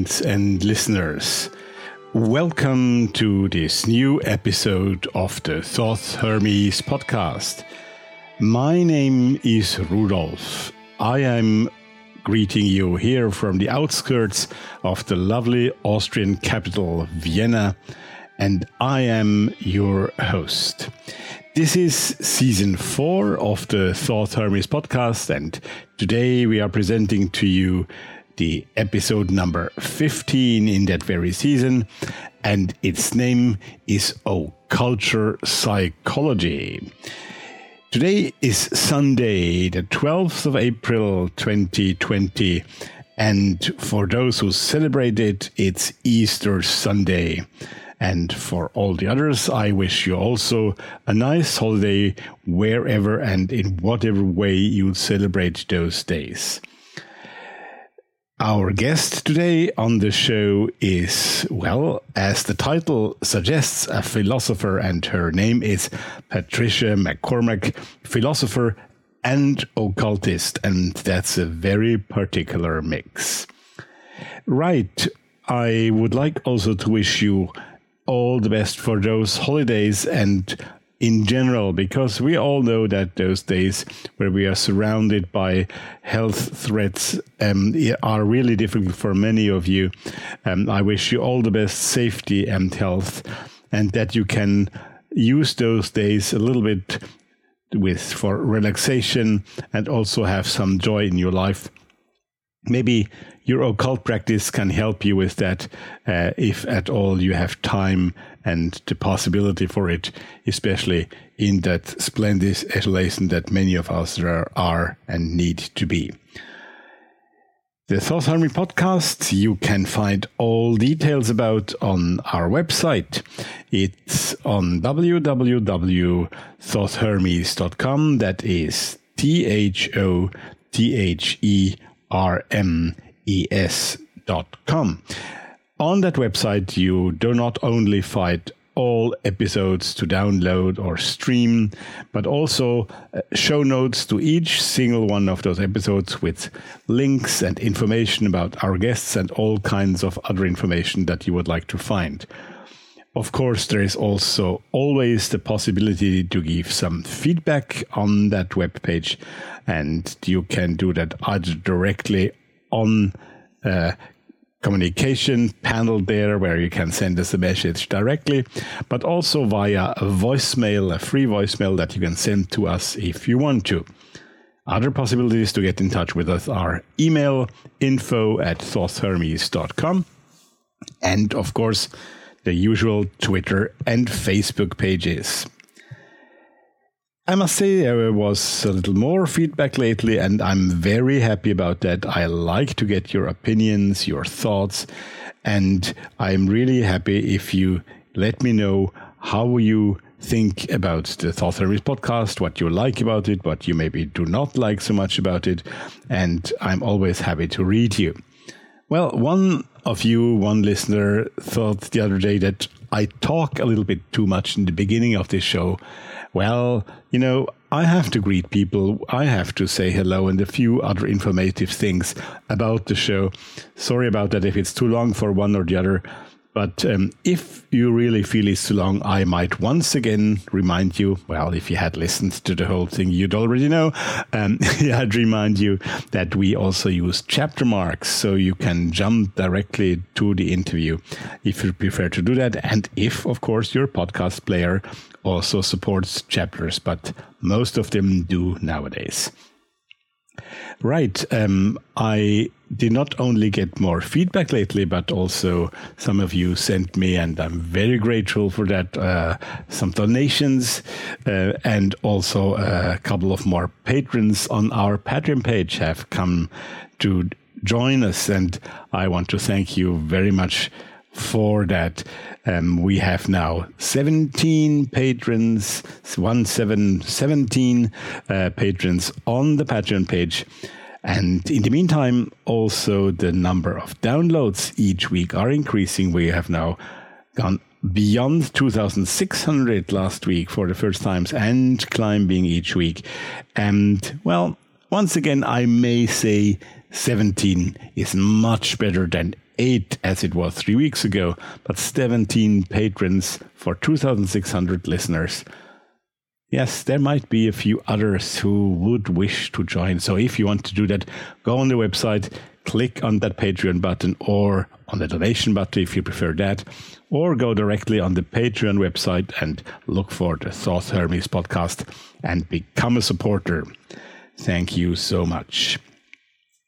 Friends and listeners. Welcome to this new episode of the Thoth Hermes podcast. My name is Rudolf. I am greeting you here from the outskirts of the lovely Austrian capital, Vienna, and I am your host. This is season four of the Thoth Hermes podcast, and today we are presenting to you the episode number 15 in that very season, and its name is Occulture Psychology. Today is Sunday, the 12th of April 2020, and for those who celebrate it, it's Easter Sunday. And for all the others, I wish you also a nice holiday wherever and in whatever way you celebrate those days. Our guest today on the show is, well, as the title suggests, a philosopher, and her name is Patricia MacCormack, philosopher and occultist, and that's a very particular mix. Right, I would like also to wish you all the best for those holidays and in general, because we all know that those days where we are surrounded by health threats um, are really difficult for many of you. Um, I wish you all the best safety and health, and that you can use those days a little bit with for relaxation and also have some joy in your life. Maybe your occult practice can help you with that uh, if at all you have time and the possibility for it, especially in that splendid isolation that many of us are, and need to be. The Thoth Hermes podcast you can find all details about on our website. It's on www.thothhermes.com. That is T H O T H E R M E S dot com. On that website, you do not only find all episodes to download or stream, but also uh, show notes to each single one of those episodes with links and information about our guests and all kinds of other information that you would like to find. Of course, there is also always the possibility to give some feedback on that web page, and you can do that either directly on uh, communication panel there where you can send us a message directly, but also via a voicemail, a free voicemail that you can send to us if you want to. Other possibilities to get in touch with us are email info at thothhermes.com and, of course, the usual Twitter and Facebook pages. I must say there was a little more feedback lately, and I'm very happy about that. I like to get your opinions, your thoughts, and I'm really happy if you let me know how you think about the Thoth Hermes podcast, what you like about it, what you maybe do not like so much about it, and I'm always happy to read you. Well, one of you, one listener, thought the other day that I talk a little bit too much in the beginning of this show well, you know, I have to greet people, I have to say hello, and a few other informative things about the show. Sorry about that if it's too long for one or the other. But um, if you really feel it's too long, I might once again remind you. Well, if you had listened to the whole thing, you'd already know. Um, I'd remind you that we also use chapter marks, so you can jump directly to the interview if you prefer to do that. And if, of course, your podcast player also supports chapters, but most of them do nowadays. Right. Um, I did not only get more feedback lately, but also some of you sent me, and I'm very grateful for that, uh, some donations, uh, and also a couple of more patrons on our Patreon page have come to join us. And I want to thank you very much for that. Um, we have now 17 patrons, one seven, 17 uh, patrons on the Patreon page. And in the meantime, also the number of downloads each week are increasing. We have now gone beyond 2,600 last week for the first times and climbing each week. And well, once again, I may say 17 is much better than 8 as it was three weeks ago, but 17 patrons for 2,600 listeners. Yes, there might be a few others who would wish to join. So if you want to do that, go on the website, click on that Patreon button or on the donation button if you prefer that, or go directly on the Patreon website and look for the Thoth Hermes podcast and become a supporter. Thank you so much.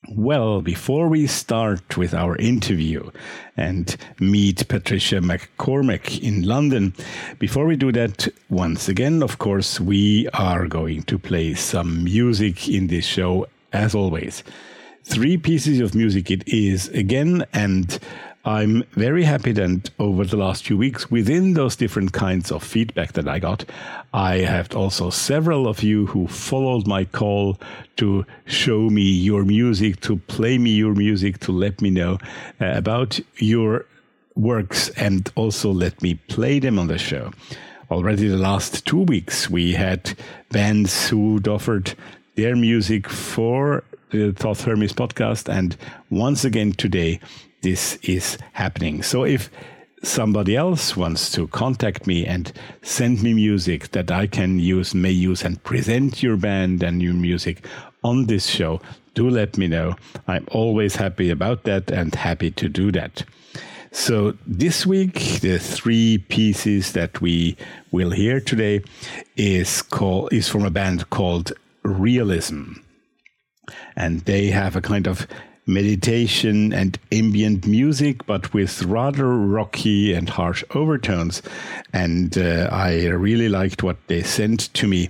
Well, before we start with our interview and meet Patricia MacCormack in London, before we do that, once again, of course, we are going to play some music in this show as always. Three pieces of music it is again, and I'm very happy that over the last few weeks, within those different kinds of feedback that I got, I have also several of you who followed my call to show me your music, to play me your music, to let me know uh, about your works and also let me play them on the show. Already the last two weeks, we had bands who offered their music for the Thoth Hermes podcast. And once again today, this is happening. So if somebody else wants to contact me and send me music that I can use, may use, and present your band and your music on this show, do let me know. I'm always happy about that and happy to do that. So this week, the three pieces that we will hear today is called is from a band called Realism, and they have a kind of meditation and ambient music, but with rather rocky and harsh overtones. And uh, I really liked what they sent to me.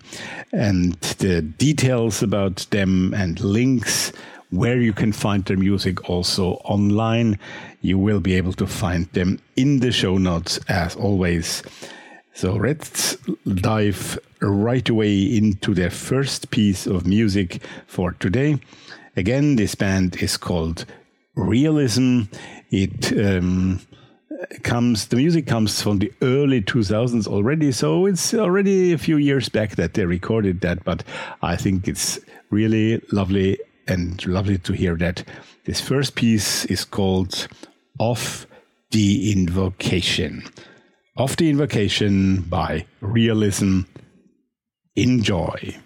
And the details about them and links where you can find their music also online. You will be able to find them in the show notes as always. So let's dive right away into their first piece of music for today. Again, this band is called Realism. It um, comes, the music comes from the early 2000s already, so it's already a few years back that they recorded that, but I think it's really lovely and lovely to hear that. This first piece is called Off the Invocation. Off the Invocation by Realism. Enjoy.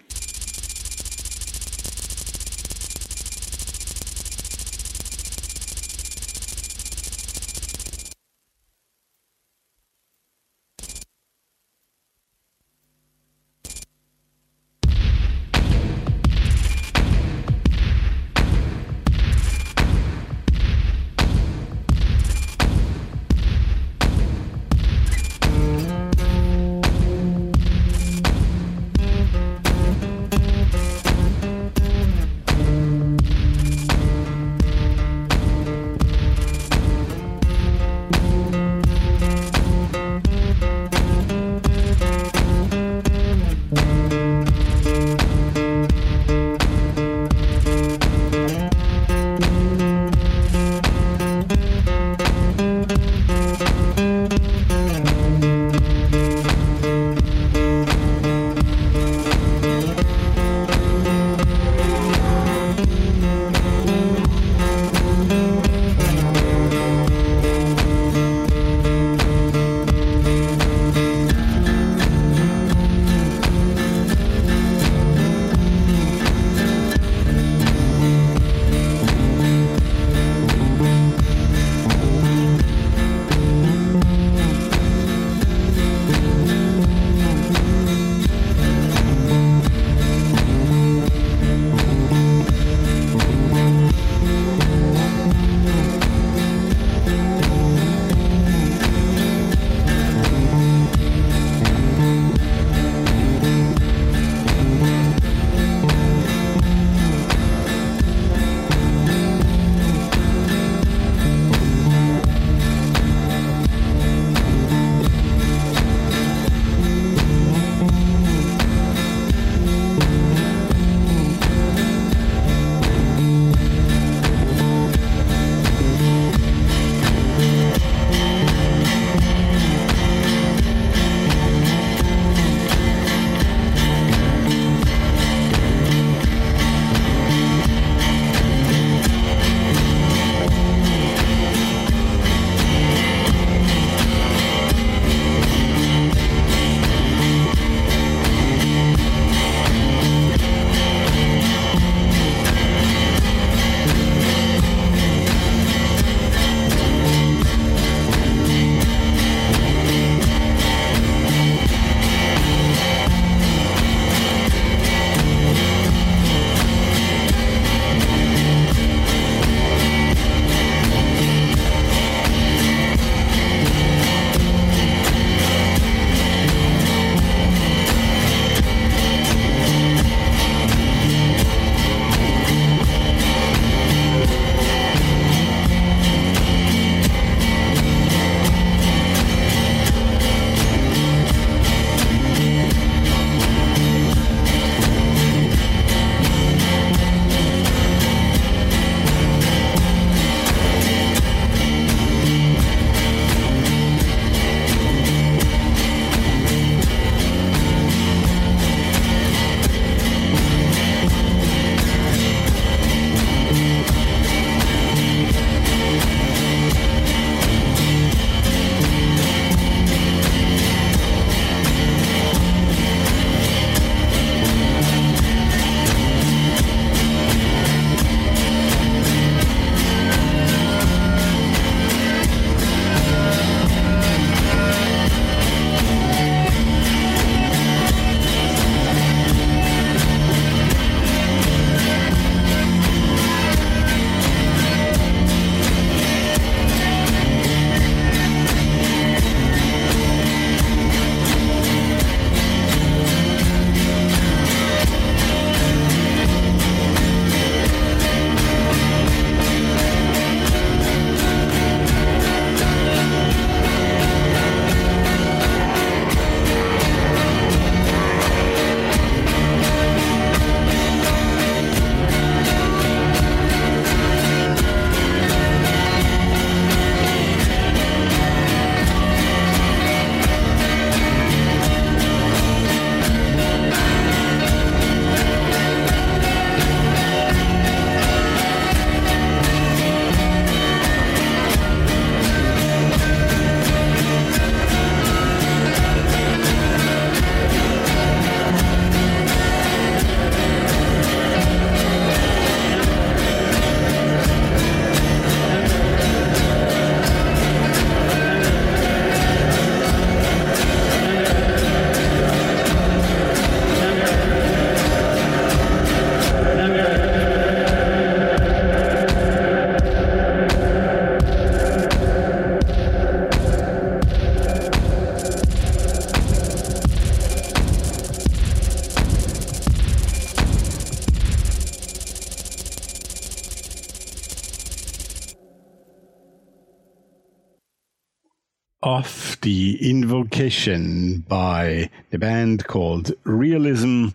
By the band called Realism,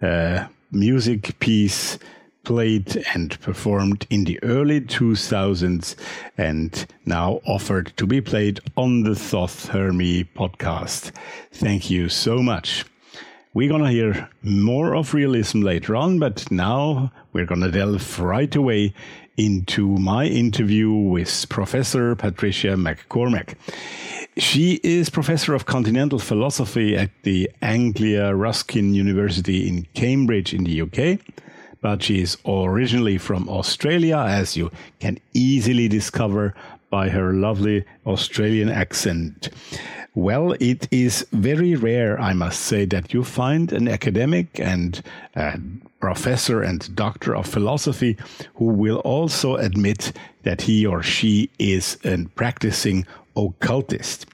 a music piece played and performed in the early 2000s and now offered to be played on the Thoth Hermes podcast. Thank you so much. We're going to hear more of realism later on, but now we're going to delve right away into my interview with Professor Patricia MacCormack. She is Professor of Continental Philosophy at the Anglia Ruskin University in Cambridge in the UK but she is originally from Australia, as you can easily discover by her lovely Australian accent. Well, it is very rare, I must say, that you find an academic and a professor and doctor of philosophy who will also admit that he or she is a practicing occultist.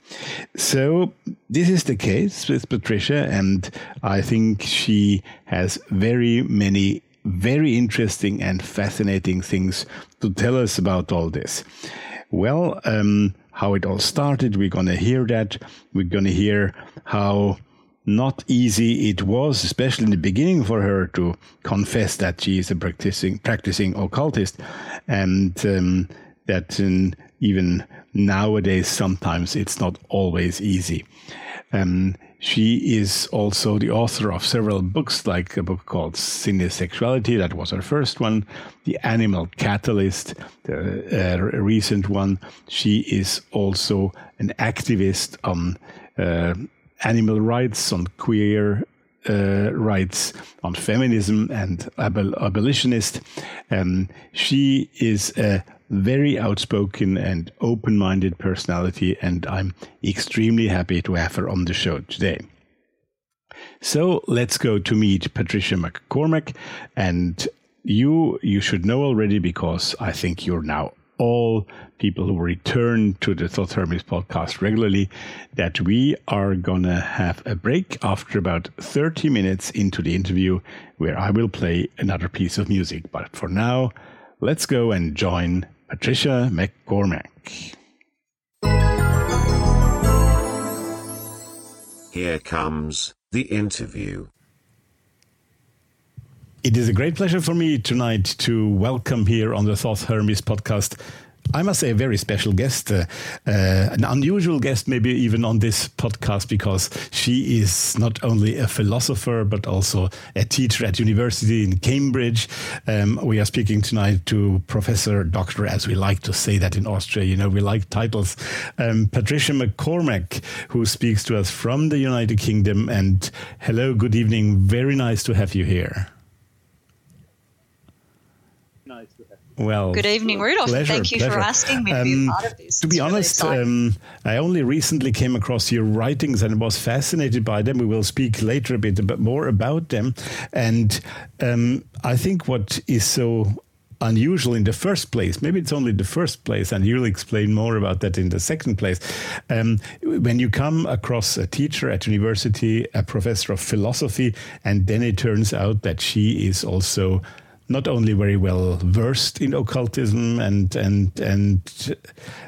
So, this is the case with Patricia, and I think she has very many very interesting and fascinating things to tell us about all this. Well, um, how it all started, we're going to hear that. We're going to hear how not easy it was, especially in the beginning, for her to confess that she is a practicing practicing occultist, and um, that um, even nowadays sometimes it's not always easy. Um, she is also the author of several books, like a book called Cinesexuality, that was her first one, The Animal Catalyst, the uh, recent one. She is also an activist on uh, animal rights, on queer uh, rights, on feminism and abol- abolitionist. Um, she is a very outspoken and open minded personality, and I'm extremely happy to have her on the show today. So let's go to meet Patricia MacCormack. And you, you should know already because I think you're now all people who return to the Thoth Hermes podcast regularly that we are going to have a break after about 30 minutes into the interview where I will play another piece of music. But for now, let's go and join Patricia MacCormack. Here comes the interview. It is a great pleasure for me tonight to welcome here on the Thoth Hermes podcast I must say, a very special guest, uh, uh, an unusual guest, maybe even on this podcast, because she is not only a philosopher but also a teacher at university in Cambridge. Um, we are speaking tonight to Professor Doctor, as we like to say that in Austria. You know, we like titles. Um, Patricia MacCormack, who speaks to us from the United Kingdom. And hello, good evening. Very nice to have you here. Well, good evening, Rudolf. Pleasure, Thank you pleasure. for asking me to be a um, part of this. To be it's honest, really um, I only recently came across your writings and was fascinated by them. We will speak later a bit more about them. And um, I think what is so unusual in the first place. Maybe it's only the first place, and you'll explain more about that in the second place. Um, when you come across a teacher at university, a professor of philosophy, and then it turns out that she is also not only very well versed in occultism and and and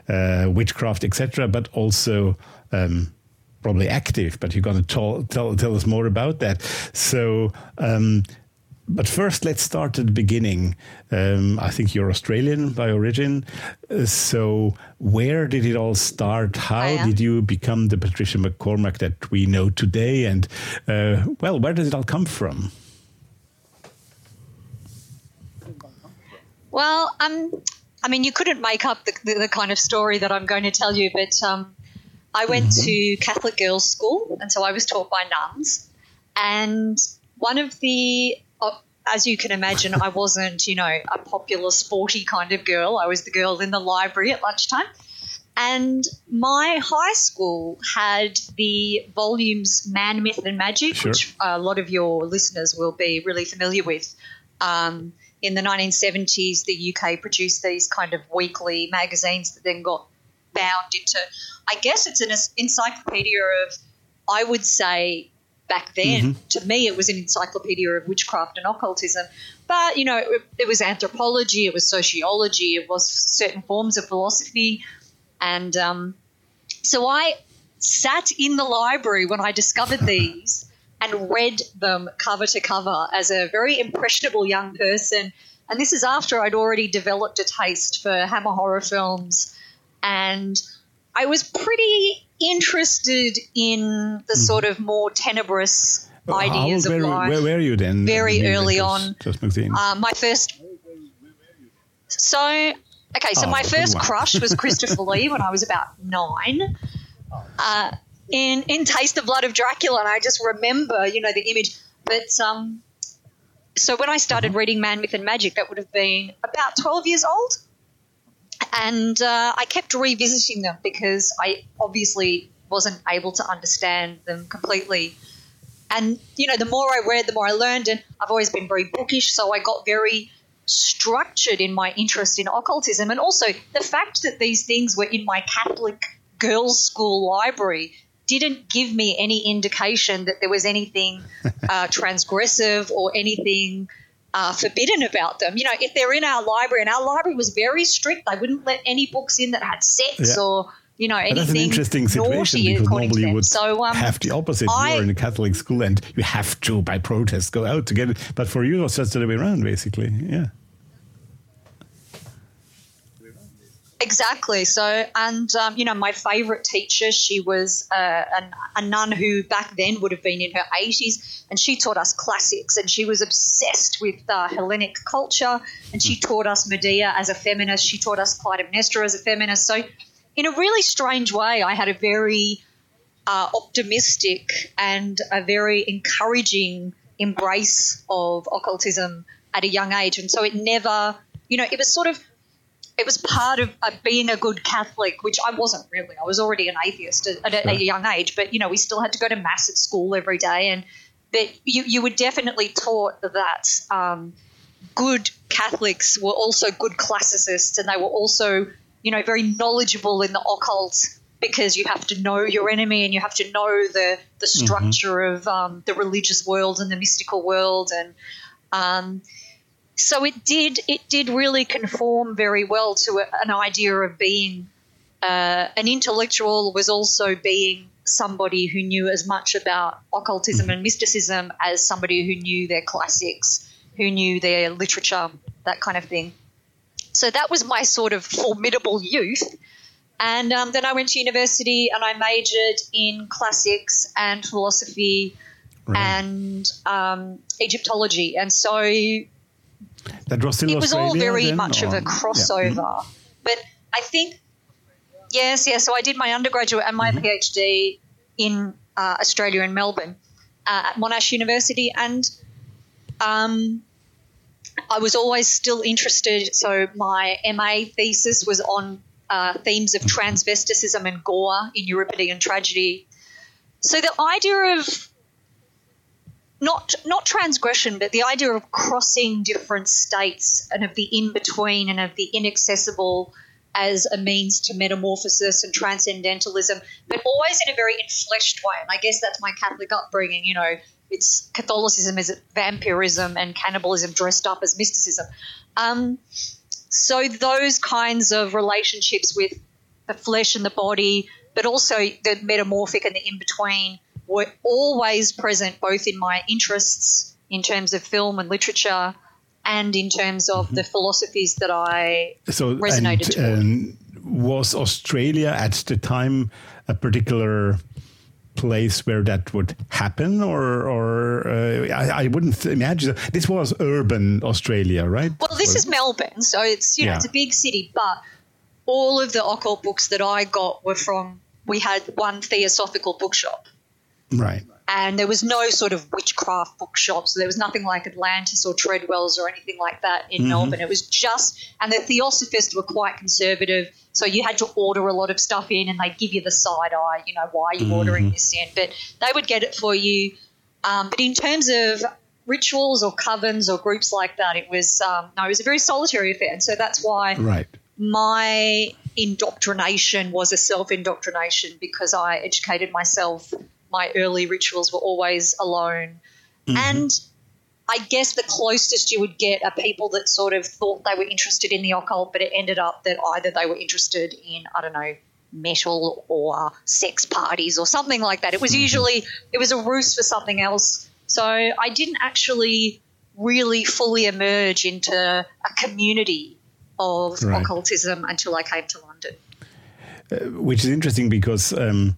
uh, witchcraft, etc., but also um, probably active. But you're going to tell, tell tell us more about that. So. Um, but first, let's start at the beginning. Um, I think you're Australian by origin. Uh, so, where did it all start? How did you become the Patricia MacCormack that we know today? And, uh, well, where does it all come from? Well, um, I mean, you couldn't make up the, the, the, kind of story that I'm going to tell you, but um, I went mm-hmm. to Catholic girls' school, and so I was taught by nuns. And one of the, uh, as you can imagine, I wasn't, you know, a popular, sporty kind of girl. I was the girl in the library at lunchtime. And my high school had the volumes Man, Myth, and Magic, sure. which a lot of your listeners will be really familiar with. Um, in the 1970s, the UK produced these kind of weekly magazines that then got bound into, I guess it's an encyclopedia of, I would say, back then, mm-hmm. to me, it was an encyclopedia of witchcraft and occultism. But, you know, it, it was anthropology, it was sociology, it was certain forms of philosophy. And um, So I sat in the library when I discovered these and read them cover to cover as a very impressionable young person. And this is after I'd already developed a taste for Hammer horror films. And I was pretty interested in the mm. sort of more tenebrous ideas of life. Where were you then? Very early on. just Uh, my first. So, okay, so oh, my first crush was Christopher Lee when I was about nine. Uh, in in Taste the Blood of Dracula, and I just remember, you know, the image. But um, so when I started uh-huh. reading Man, Myth, and Magic, that would have been about twelve years old, and uh, I kept revisiting them because I obviously wasn't able to understand them completely. And you know, the more I read, the more I learned, and I've always been very bookish, so I got very structured in my interest in occultism, and also the fact that these things were in my Catholic girls' school library didn't give me any indication that there was anything uh, transgressive or anything uh, forbidden about them. You know, if they're in our library, and our library was very strict, they wouldn't let any books in that had sex yeah. or you know anything. that's an interesting situation because normally you would so, um, have the opposite. I, You're in a Catholic school and you have to, by protest, go out to get it. But for you, it's just the other way around, basically. Yeah. Exactly. So, and um, you know, my favourite teacher, she was uh, an, a nun who back then would have been in her 80s, and she taught us classics, and she was obsessed with uh, Hellenic culture, and she taught us Medea as a feminist, she taught us Clytemnestra as a feminist. So, in a really strange way, I had a very uh, optimistic and a very encouraging embrace of occultism at a young age, and so it never, you know, it was sort of it was part of uh, being a good Catholic, which I wasn't really. I was already an atheist at, at, a young age, but you know, we still had to go to mass at school every day, and that you you were definitely taught that um, good Catholics were also good classicists, and they were also you know very knowledgeable in the occult because you have to know your enemy and you have to know the the mm-hmm. structure mm-hmm. of um, the religious world and the mystical world and um, so it did it did really conform very well to a, an idea of being uh, an intellectual was also being somebody who knew as much about occultism mm-hmm. and mysticism as somebody who knew their classics, who knew their literature, that kind of thing. So that was my sort of formidable youth. And um, then I went to university and I majored in classics and philosophy right. and um, Egyptology. And so that was still it was all very then, much or? of a crossover. Yeah. But I think, yes, yes. So I did my undergraduate and my mm-hmm. PhD in uh, Australia in Melbourne uh, at Monash University, and um, I was always still interested. So my MA thesis was on uh, themes of mm-hmm. transvesticism and gore in Euripidean tragedy. So the idea of not not transgression, but the idea of crossing different states and of the in between and of the inaccessible as a means to metamorphosis and transcendentalism, but always in a very infleshed way. And I guess that's my Catholic upbringing. You know, it's Catholicism is vampirism and cannibalism dressed up as mysticism. Um, so those kinds of relationships with the flesh and the body, but also the metamorphic and the in between were always present both in my interests in terms of film and literature and in terms of mm-hmm. the philosophies that I so, resonated and, um, was Australia at the time a particular place where that would happen, or, or uh, I, I, wouldn't imagine this was urban Australia, right? Well, this is Melbourne, so it's you know yeah. it's a big city, but all of the occult books that I got were from. We had one theosophical bookshop, Right. And there was no sort of witchcraft bookshops. There was nothing like Atlantis or Treadwell's or anything like that in mm-hmm. Melbourne. It was just, and the Theosophists were quite conservative. So you had to order a lot of stuff in and they'd give you the side eye, you know, why are you mm-hmm. ordering this in? But they would get it for you. Um, but in terms of rituals or covens or groups like that, it was, um, no, it was a very solitary affair. And so that's why right. my indoctrination was a self indoctrination because I educated myself my early rituals were always alone. Mm-hmm. And I guess the closest you would get are people that sort of thought they were interested in the occult, but it ended up that either they were interested in, I don't know, metal or sex parties or something like that. It was usually it was a ruse for something else. So I didn't actually really fully emerge into a community of Right. occultism until I came to London. which is interesting because um,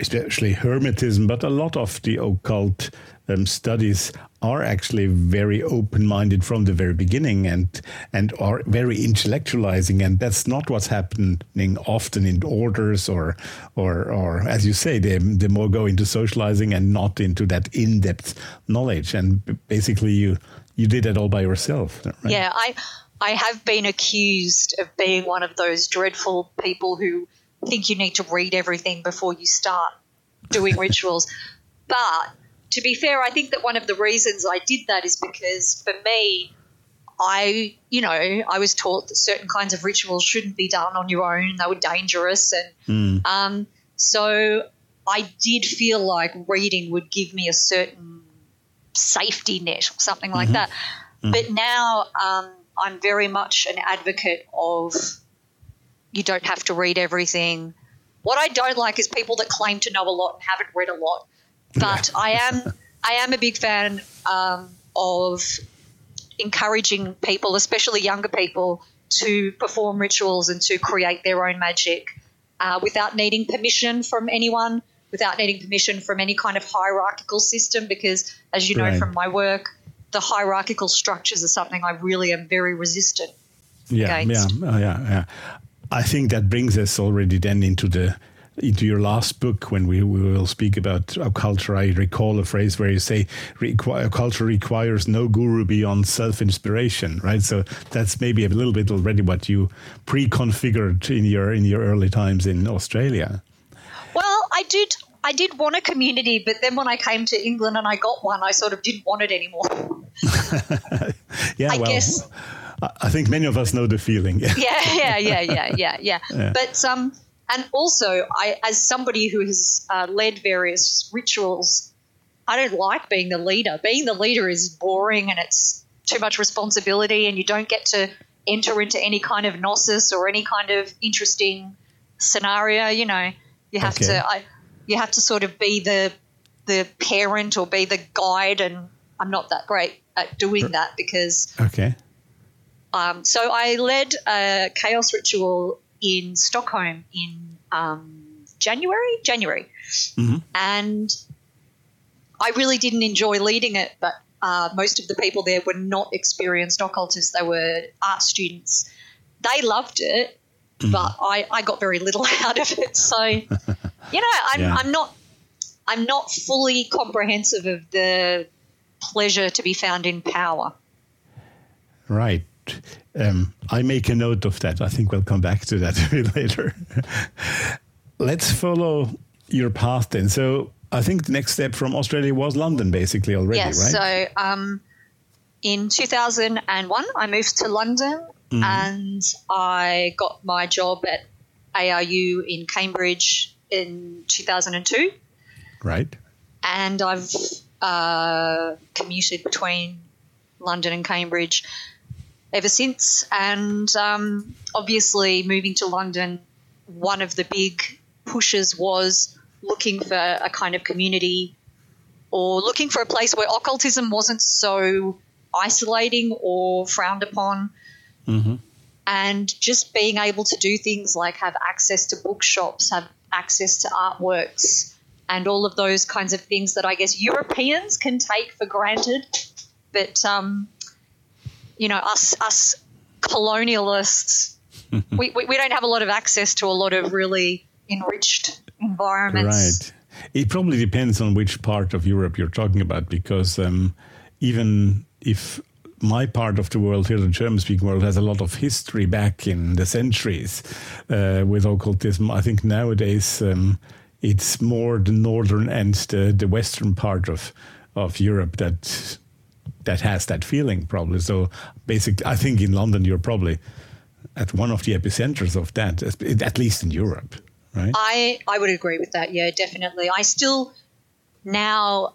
especially hermetism, but a lot of the occult um, studies are actually very open-minded from the very beginning and and are very intellectualizing and that's not what's happening often in orders or or or as you say they, they more go into socializing and not into that in-depth knowledge and basically you you did it all by yourself right? Yeah, I I have been accused of being one of those dreadful people who think you need to read everything before you start doing rituals. But to be fair, I think that one of the reasons I did that is because for me, I, you know, I was taught that certain kinds of rituals shouldn't be done on your own. They were dangerous. And um, so I did feel like reading would give me a certain safety net or something like that. But now um, I'm very much an advocate of you don't have to read everything. What I don't like is people that claim to know a lot and haven't read a lot. But I am I am a big fan um, of encouraging people, especially younger people, to perform rituals and to create their own magic uh, without needing permission from anyone, without needing permission from any kind of hierarchical system. Because, as you know Right. from my work, the hierarchical structures are something I really am very resistant. yeah, against. yeah, uh, yeah, yeah. I think that brings us already then into the into your last book when we, we will speak about culture. I recall a phrase where you say requi- culture requires no guru beyond self inspiration, right? So that's maybe a little bit already what you pre-configured in your in your early times in Australia. Well, I did. I did want a community, but then when I came to England and I got one, I sort of didn't want it anymore. Yeah, I well, guess- I think many of us know the feeling. yeah, yeah, yeah, yeah, yeah, yeah. But um, and also, I as somebody who has uh, led various rituals, I don't like being the leader. Being the leader is boring and it's too much responsibility, and you don't get to enter into any kind of gnosis or any kind of interesting scenario. You know, you have Okay. to. I, you have to sort of be the the parent or be the guide, and I'm not that great at doing that because okay. Um, so I led a chaos ritual in Stockholm in um, January. January, and I really didn't enjoy leading it. But uh, most of the people there were not experienced occultists; they were art students. They loved it, but I, I got very little out of it. So, you know, I'm, Yeah. I'm not I'm not fully comprehensive of the pleasure to be found in power. Right. Um, I make a note of that. I think we'll come back to that a bit later. Let's follow your path then. So I think the next step from Australia was London, basically already, yes. right? So um, in 2001, I moved to London Mm-hmm. and I got my job at ARU in Cambridge in 2002. right. And I've uh, commuted between London and Cambridge ever since. And um, obviously, moving to London, one of the big pushes was looking for a kind of community or looking for a place where occultism wasn't so isolating or frowned upon. And just being able to do things like have access to bookshops, have access to artworks, and all of those kinds of things that I guess Europeans can take for granted. But, um, you know, us, us colonialists, we, we, we don't have a lot of access to a lot of really enriched environments. Right. It probably depends on which part of Europe you're talking about, because um, even if my part of the world here, the German-speaking world, has a lot of history back in the centuries uh, with occultism. I think nowadays um, it's more the northern and the, the western part of of Europe that that has that feeling, probably. So, basically, I think in London you're probably at one of the epicenters of that, at least in Europe, right? I, I would agree with that. Yeah, definitely. I still now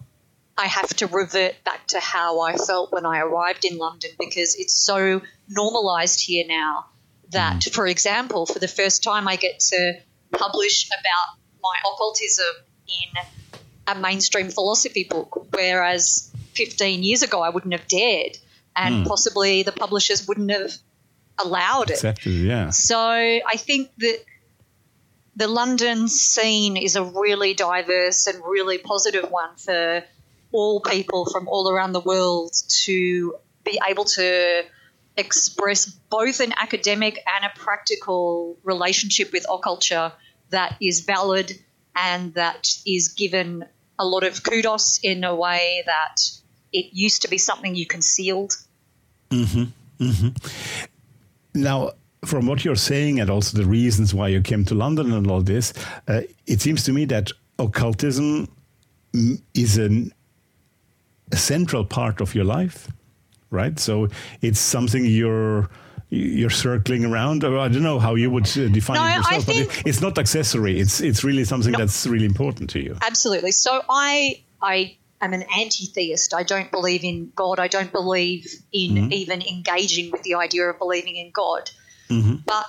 I have to revert back to how I felt when I arrived in London because it's so normalized here now that, mm. for example, for the first time I get to publish about my occultism in a mainstream philosophy book, whereas 15 years ago I wouldn't have dared, and hmm. possibly the publishers wouldn't have allowed it. Exactly. Yeah. So I think that the London scene is a really diverse and really positive one for all people from all around the world to be able to express both an academic and a practical relationship with occulture that is valid and that is given a lot of kudos in a way that it used to be something you concealed. Now, from what you're saying and also the reasons why you came to London and all this, uh, it seems to me that occultism is an, a central part of your life, right? So it's something you're you're circling around. Or I don't know how you would uh, define No, it yourself, but think- it, it's not accessory. It's it's really something that's really important to you. Absolutely. So I I am an anti-theist. I don't believe in God. I don't believe in mm-hmm. even engaging with the idea of believing in God. Mm-hmm. But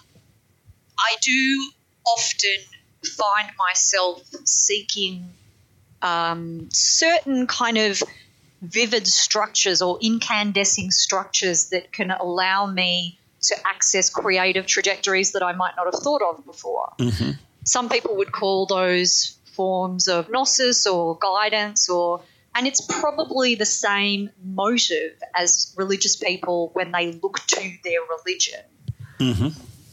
I do often find myself seeking um, certain kind of vivid structures or incandescing structures that can allow me to access creative trajectories that I might not have thought of before. Mm-hmm. Some people would call those forms of gnosis or guidance or and it's probably the same motive as religious people when they look to their religion.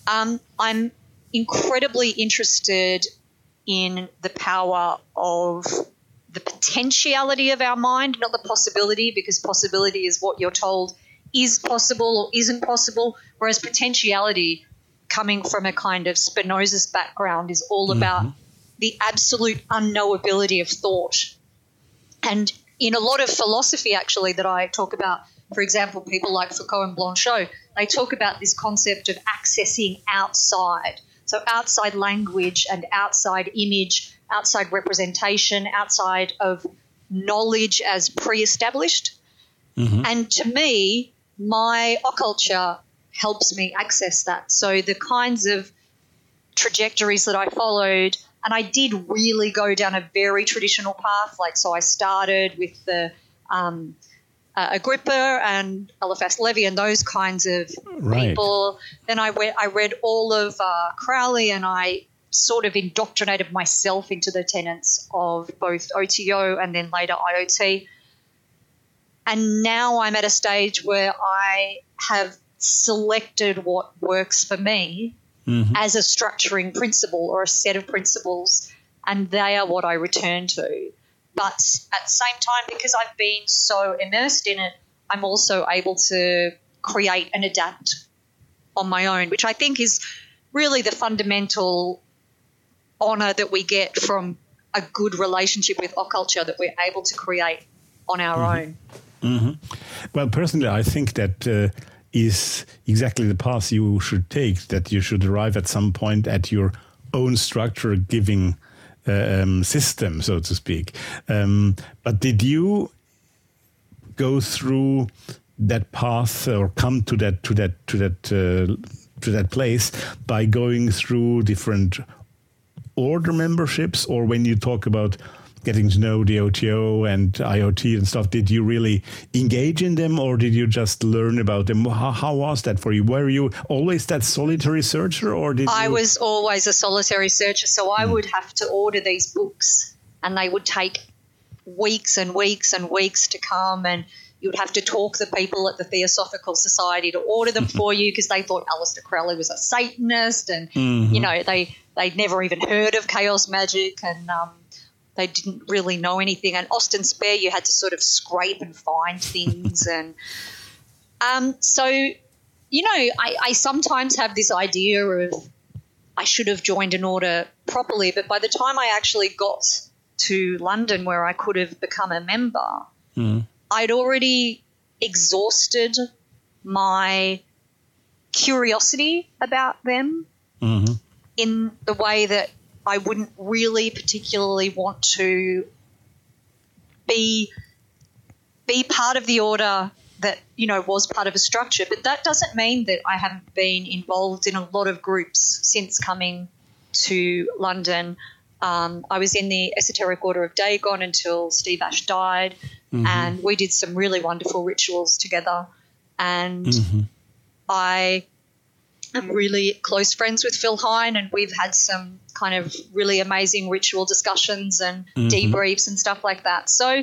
Um, I'm incredibly interested in the power of the potentiality of our mind, not the possibility, because possibility is what you're told is possible or isn't possible, whereas potentiality, coming from a kind of Spinozist background, is all about the absolute unknowability of thought. And in a lot of philosophy, actually, that I talk about, for example, people like Foucault and Blanchot, they talk about this concept of accessing outside. So, outside language and outside image, outside representation, outside of knowledge as pre established. Mm-hmm. And to me, my occulture helps me access that. So, the kinds of trajectories that I followed, and I did really go down a very traditional path. Like, so I started with the um, uh, Agrippa and Eliphas Levi and those kinds of Right. people. Then I went, I read all of uh, Crowley, and I sort of indoctrinated myself into the tenets of both OTO and then later IOT. And now I'm at a stage where I have selected what works for me Mm-hmm. as a structuring principle or a set of principles, and they are what I return to. But at the same time, because I've been so immersed in it, I'm also able to create and adapt on my own, which I think is really the fundamental honor that we get from a good relationship with occulture that we're able to create on our mm-hmm. own. Mm-hmm. Well, personally, I think that uh, is exactly the path you should take. That you should arrive at some point at your own structure giving uh, um, system, so to speak. Um, but did you go through that path or come to that to that to that uh, to that place by going through different order memberships or when you talk about getting to know the OTO and IOT and stuff, did you really engage in them or did you just learn about them? How, how was that for you? Were you always that solitary searcher or did I you? was always a solitary searcher, so I would have to order these books, and they would take weeks and weeks and weeks to come, and you would have to talk the people at the Theosophical Society to order them for you because they thought Aleister Crowley was a Satanist, and you know they they'd never even heard of chaos magic, and um, they didn't really know anything. And Austin Spare, you had to sort of scrape and find things, and um, so you know, I, I sometimes have this idea of I should have joined an order properly, but by the time I actually got to London where I could have become a member, I'd already exhausted my curiosity about them in the way that I wouldn't really particularly want to be be part of the order that you know was part of a structure but that doesn't mean that I haven't been involved in a lot of groups since coming to London. Um, I was in the Esoteric Order of Dagon until Steve Ash died, mm-hmm. and we did some really wonderful rituals together. And mm-hmm. I am really close friends with Phil Hine, and we've had some kind of really amazing ritual discussions and mm-hmm. debriefs and stuff like that. So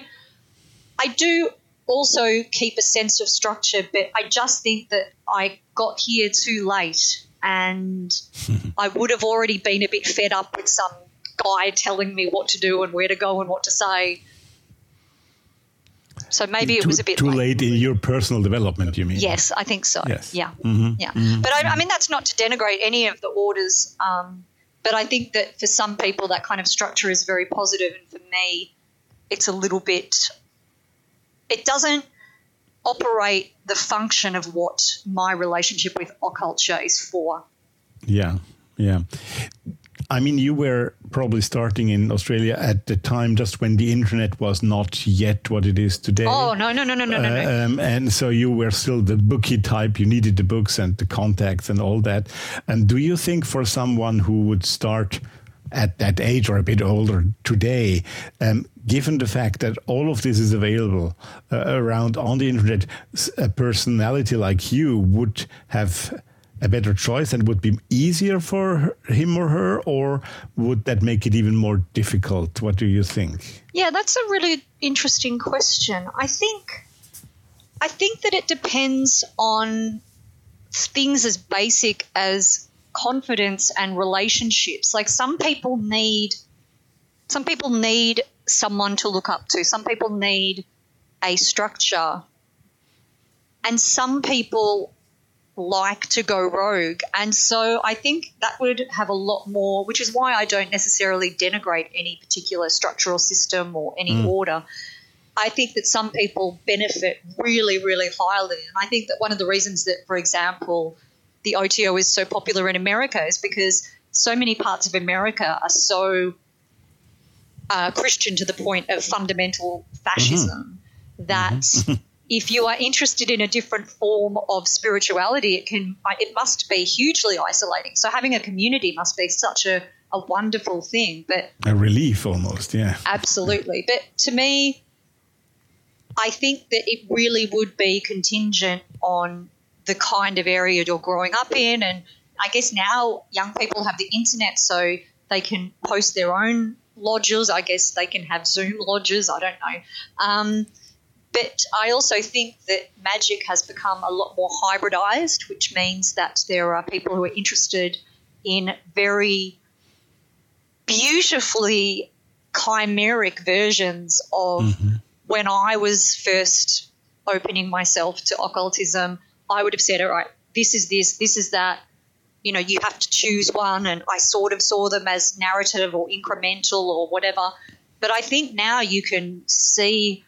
I do also keep a sense of structure, but I just think that I got here too late and I would have already been a bit fed up with some guy telling me what to do and where to go and what to say. So maybe it was a bit too late. late in your personal development. You mean? Yes, I think so. Yes. Yeah. Mm-hmm. Yeah. Mm-hmm. But I, I, mean, that's not to denigrate any of the orders. Um, but I think that for some people, that kind of structure is very positive, and for me, it's a little bit. It doesn't operate the function of what my relationship with occulture is for. Yeah, yeah. I mean, you were probably starting in Australia at the time just when the internet was not yet what it is today. Oh, no, no, no, no, no, uh, no. Um, and so you were still the bookie type. You needed the books and the contacts and all that. And do you think for someone who would start at that age or a bit older today, um, given the fact that all of this is available uh, around on the internet, a personality like you would have a better choice and would be easier for him or her, or would that make it even more difficult? What do you think? Yeah, that's a really interesting question. I think I think that it depends on things as basic as confidence and relationships. Like some people need some people need someone to look up to. Some people need a structure. And some people like to go rogue. And so I think that would have a lot more, which is why I don't necessarily denigrate any particular structural system or any mm. order. I think that some people benefit really, really highly. And I think that one of the reasons that, for example, the OTO is so popular in America is because so many parts of America are so uh, Christian to the point of fundamental fascism mm-hmm. that mm-hmm. if you are interested in a different form of spirituality, it can it must be hugely isolating. So having a community must be such a, a wonderful thing. But a relief almost, yeah. Absolutely. But to me, I think that it really would be contingent on the kind of area you're growing up in and I guess now young people have the internet so they can post their own lodges. I guess they can have Zoom lodges. I don't know. Um, but I also think that magic has become a lot more hybridized, which means that there are people who are interested in very beautifully chimeric versions of mm-hmm. when I was first opening myself to occultism. I would have said, all right, this is this, this is that. You know, you have to choose one. And I sort of saw them as narrative or incremental or whatever. But I think now you can see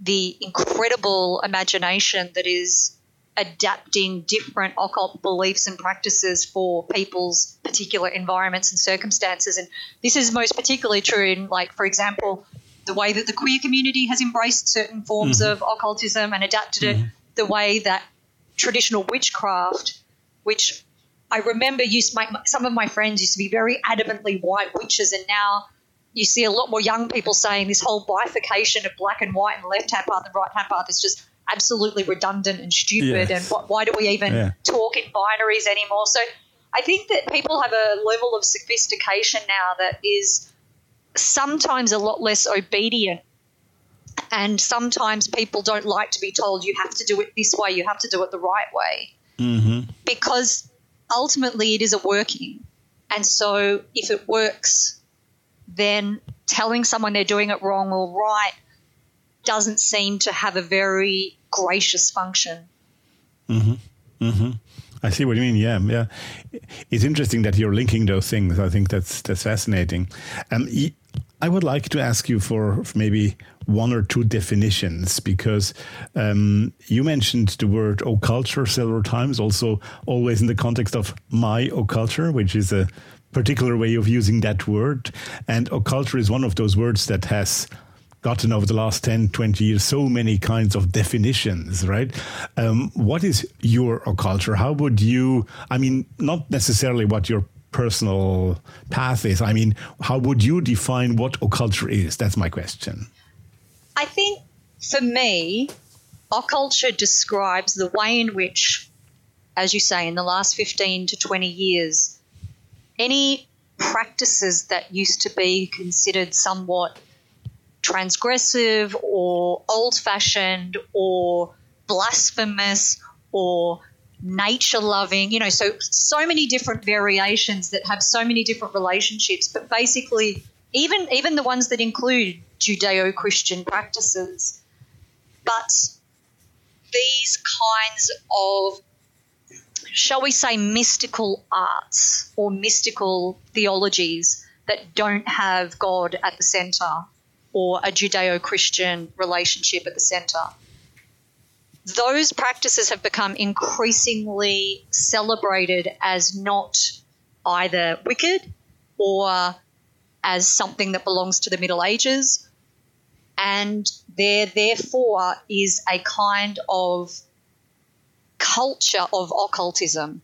the incredible imagination that is adapting different occult beliefs and practices for people's particular environments and circumstances. And this is most particularly true in, like, for example, the way that the queer community has embraced certain forms mm-hmm. of occultism and adapted mm-hmm. it, the way that traditional witchcraft, which I remember used my, some of my friends used to be very adamantly white witches, and now you see a lot more young people saying this whole bifurcation of black and white and left hand path and right hand path is just absolutely redundant and stupid. Yes. And why do we even yeah. talk in binaries anymore? So I think that people have a level of sophistication now that is sometimes a lot less obedient. And sometimes people don't like to be told you have to do it this way, you have to do it the right way. Mm-hmm. Because ultimately it is a working. And so if it works then telling someone they're doing it wrong or right doesn't seem to have a very gracious function. Mm-hmm. Mm-hmm. I see what you mean. Yeah, yeah. It's interesting that you're linking those things. I think that's that's fascinating. Um, I would like to ask you for maybe one or two definitions because um, you mentioned the word occulture several times, also always in the context of my occulture, which is a particular way of using that word. And occulture is one of those words that has gotten over the last 10, 20 years so many kinds of definitions, right? Um, what is your occulture? How would you, I mean, not necessarily what your personal path is. I mean, how would you define what occulture is? That's my question. I think for me, occulture describes the way in which, as you say, in the last 15 to 20 years, any practices that used to be considered somewhat transgressive or old fashioned or blasphemous or nature loving, you know, so so many different variations that have so many different relationships, but basically even even the ones that include Judeo-Christian practices. But these kinds of shall we say mystical arts or mystical theologies that don't have God at the center or a Judeo Christian relationship at the center. Those practices have become increasingly celebrated as not either wicked or as something that belongs to the Middle Ages. And there, therefore, is a kind of culture of occultism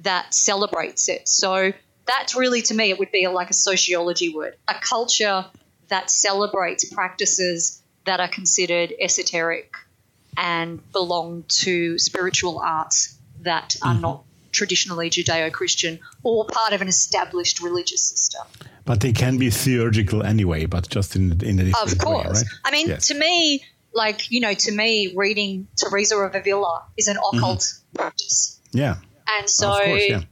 that celebrates it. So that's really, to me, it would be like a sociology word a culture that celebrates practices that are considered esoteric and belong to spiritual arts that are mm-hmm. not traditionally Judeo Christian or part of an established religious system. But they can be theurgical anyway, but just in, in a different Of course. Way, right? I mean, yes. to me, like, you know, to me, reading Teresa of Avila is an occult mm-hmm. practice. Yeah. And so, course, yeah.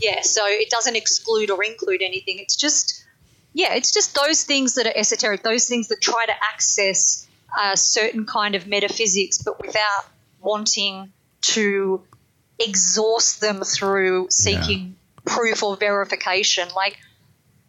yeah, so it doesn't exclude or include anything. It's just, yeah, it's just those things that are esoteric, those things that try to access a certain kind of metaphysics, but without wanting to exhaust them through seeking yeah. proof or verification. Like,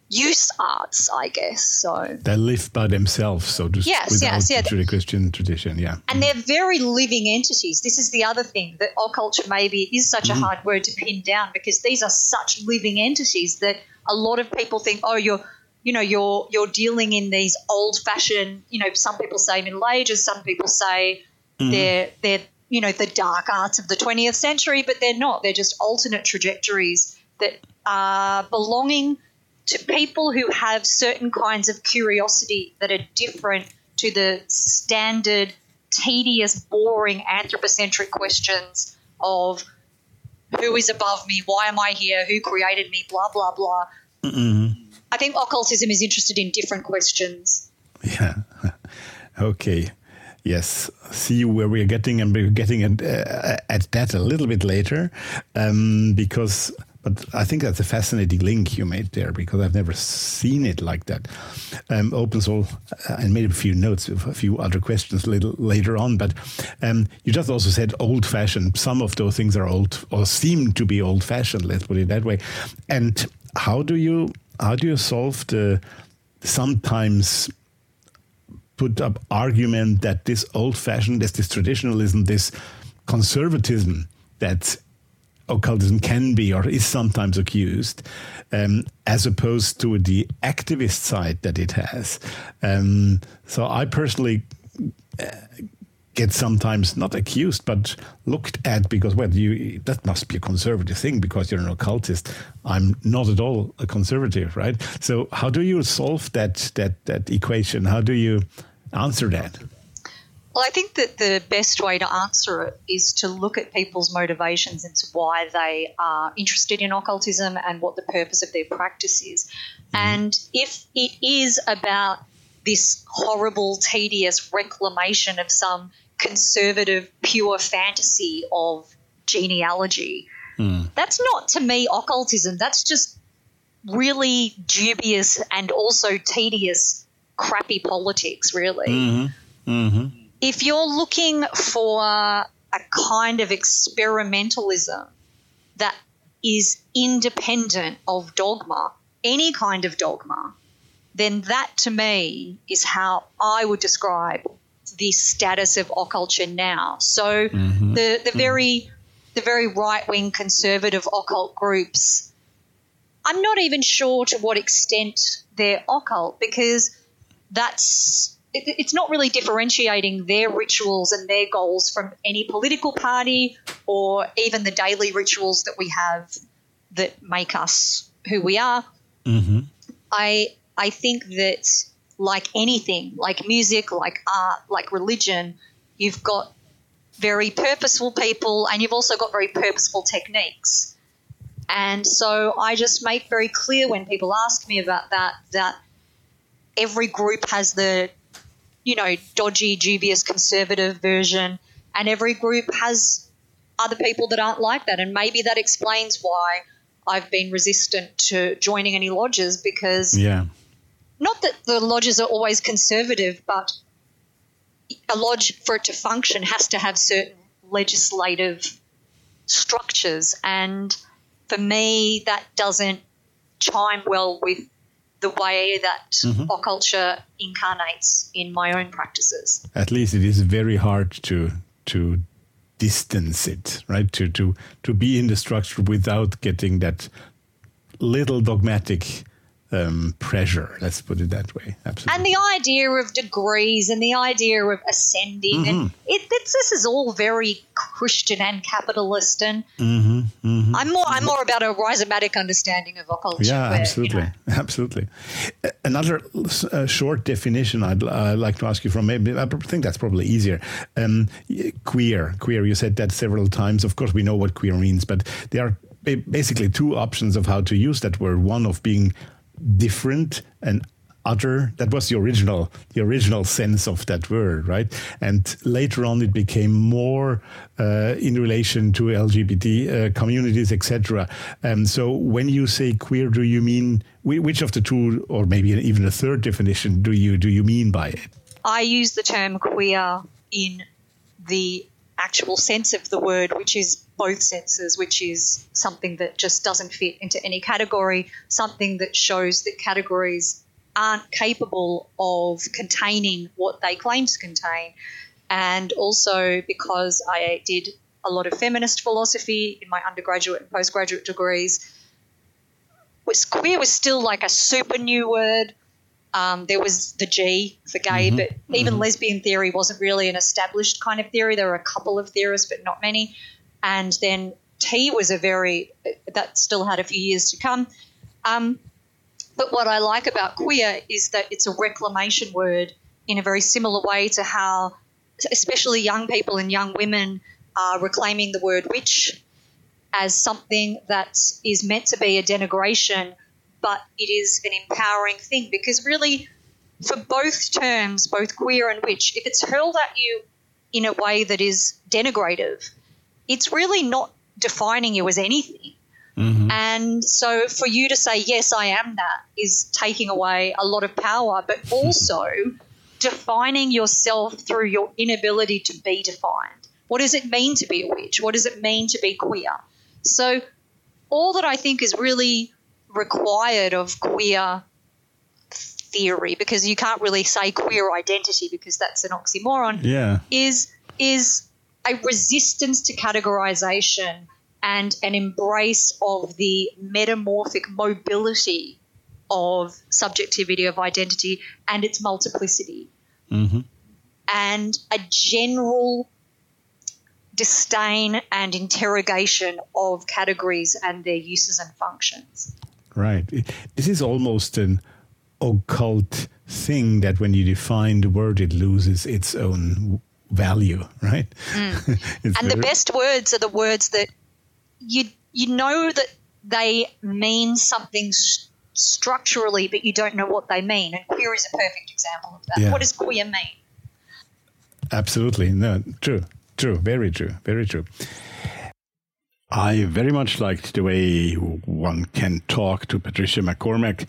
use arts, I guess. So they live by themselves, so just yes, yes, yeah. the Christian tradition, yeah. And they're very living entities. This is the other thing that occulture maybe is such mm-hmm. a hard word to pin down because these are such living entities that a lot of people think, oh, you're you know you're you're dealing in these old fashioned you know some people say middle ages some people say mm-hmm. they're they're you know the dark arts of the 20th century but they're not they're just alternate trajectories that are belonging to people who have certain kinds of curiosity that are different to the standard, tedious, boring anthropocentric questions of who is above me, why am I here, who created me, blah, blah, blah. Mm-hmm. I think occultism is interested in different questions. Yeah. okay. Yes, see where we are getting, and we're getting at, uh, at that a little bit later, um, because but I think that's a fascinating link you made there because I've never seen it like that. Um, Open Soul, uh, I made a few notes, of a few other questions a little later on, but um, you just also said old fashioned. Some of those things are old or seem to be old fashioned, let's put it that way. And how do you how do you solve the sometimes put up argument that this old fashioned, this, this traditionalism, this conservatism that occultism can be or is sometimes accused, um, as opposed to the activist side that it has. Um, so I personally uh, get sometimes not accused but looked at because well you that must be a conservative thing because you're an occultist i'm not at all a conservative right so how do you solve that that that equation how do you answer that well, I think that the best way to answer it is to look at people's motivations into why they are interested in occultism and what the purpose of their practice is. Mm-hmm. And if it is about this horrible, tedious reclamation of some conservative, pure fantasy of genealogy, mm. that's not to me occultism. That's just really dubious and also tedious, crappy politics, really. Mm-hmm. Mm-hmm if you're looking for a kind of experimentalism that is independent of dogma, any kind of dogma, then that to me is how I would describe the status of occulture now. So mm-hmm. the the mm-hmm. very the very right wing conservative occult groups, I'm not even sure to what extent they're occult because that's it, it's not really differentiating their rituals and their goals from any political party or even the daily rituals that we have that make us who we are. Mm-hmm. I I think that like anything, like music, like art, like religion, you've got very purposeful people and you've also got very purposeful techniques. And so I just make very clear when people ask me about that that every group has the you know dodgy, dubious, conservative version, and every group has other people that aren't like that, and maybe that explains why I've been resistant to joining any lodges because Yeah. Not that the lodges are always conservative, but a lodge for it to function has to have certain legislative structures, and for me, that doesn't chime well with the way that mm-hmm. occulture incarnates in my own practices. At least it is very hard to to distance it, right? To to to be in the structure without getting that little dogmatic um, pressure. Let's put it that way. Absolutely. And the idea of degrees and the idea of ascending, and it, it's, this is all very Christian and capitalist. And I'm more I'm more about a rhizomatic understanding of occulture. Yeah, where, you absolutely, know, absolutely. Another uh, short definition I'd uh, like to ask you from. Maybe I think that's probably easier. Um, queer, queer. You said that several times. Of course, we know what queer means, but there are basically two options of how to use that word. One of being different and other. That was the original the original sense of that word right? And later on it became more uh, in relation to lgbt uh, communities etc um, so when you say queer do you mean which of the two or maybe even a third definition do you do you mean by it? I use the term queer in the actual sense of the word, which is both senses, which is something that just doesn't fit into any category, something that shows that categories aren't capable of containing what they claim to contain. And also because I did a lot of feminist philosophy in my undergraduate and postgraduate degrees, queer was still like a super new word. Um, there was the G for gay, but even lesbian theory wasn't really an established kind of theory. There were a couple of theorists, but not many. And then T was a very, that still had a few years to come. Um, but what I like about queer is that it's a reclamation word in a very similar way to how, especially young people and young women, are reclaiming the word witch as something that is meant to be a denigration, but it is an empowering thing because really, for both terms, both queer and witch, if it's hurled at you in a way that is denigrative, it's really not defining you as anything. Mm-hmm. And so for you to say, yes, I am that, is taking away a lot of power, but also defining yourself through your inability to be defined. What does it mean to be a witch? What does it mean to be queer? So, all that I think is really required of queer theory, because you can't really say queer identity because that's an oxymoron, yeah. is is a resistance to categorization and an embrace of the metamorphic mobility of subjectivity of identity and its multiplicity. Mm-hmm. And a general disdain and interrogation of categories and their uses and functions Right. This is almost an occult thing that when you define the word, it loses its own value, right? Mm. It's and the best words are the words that you you know that they mean something s- structurally, but you don't know what they mean. And queer is a perfect example of that. Yeah. What does queer mean? Absolutely. No, true. True. Very true. Very true. I very much liked the way one can talk to Patricia MacCormack.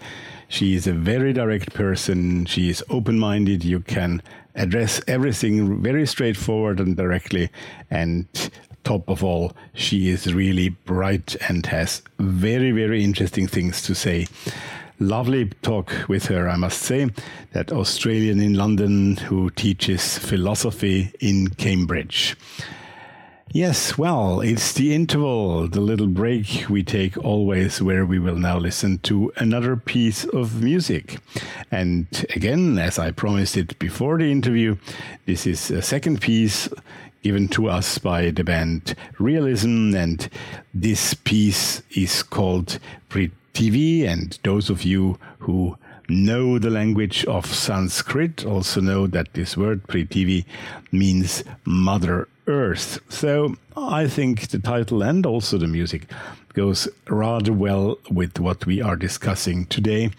She is a very direct person. She is open minded. You can address everything very straightforward and directly. And top of all, she is really bright and has very, very interesting things to say. Lovely talk with her, I must say. That Australian in London who teaches philosophy in Cambridge. Yes, well, it's the interval, the little break we take always, where we will now listen to another piece of music. And again, as I promised it before the interview, this is a second piece given to us by the band Realism, and this piece is called TV, and those of you who know the language of Sanskrit also know that this word Prithivi means Mother Earth. So I think the title and also the music goes rather well with what we are discussing today,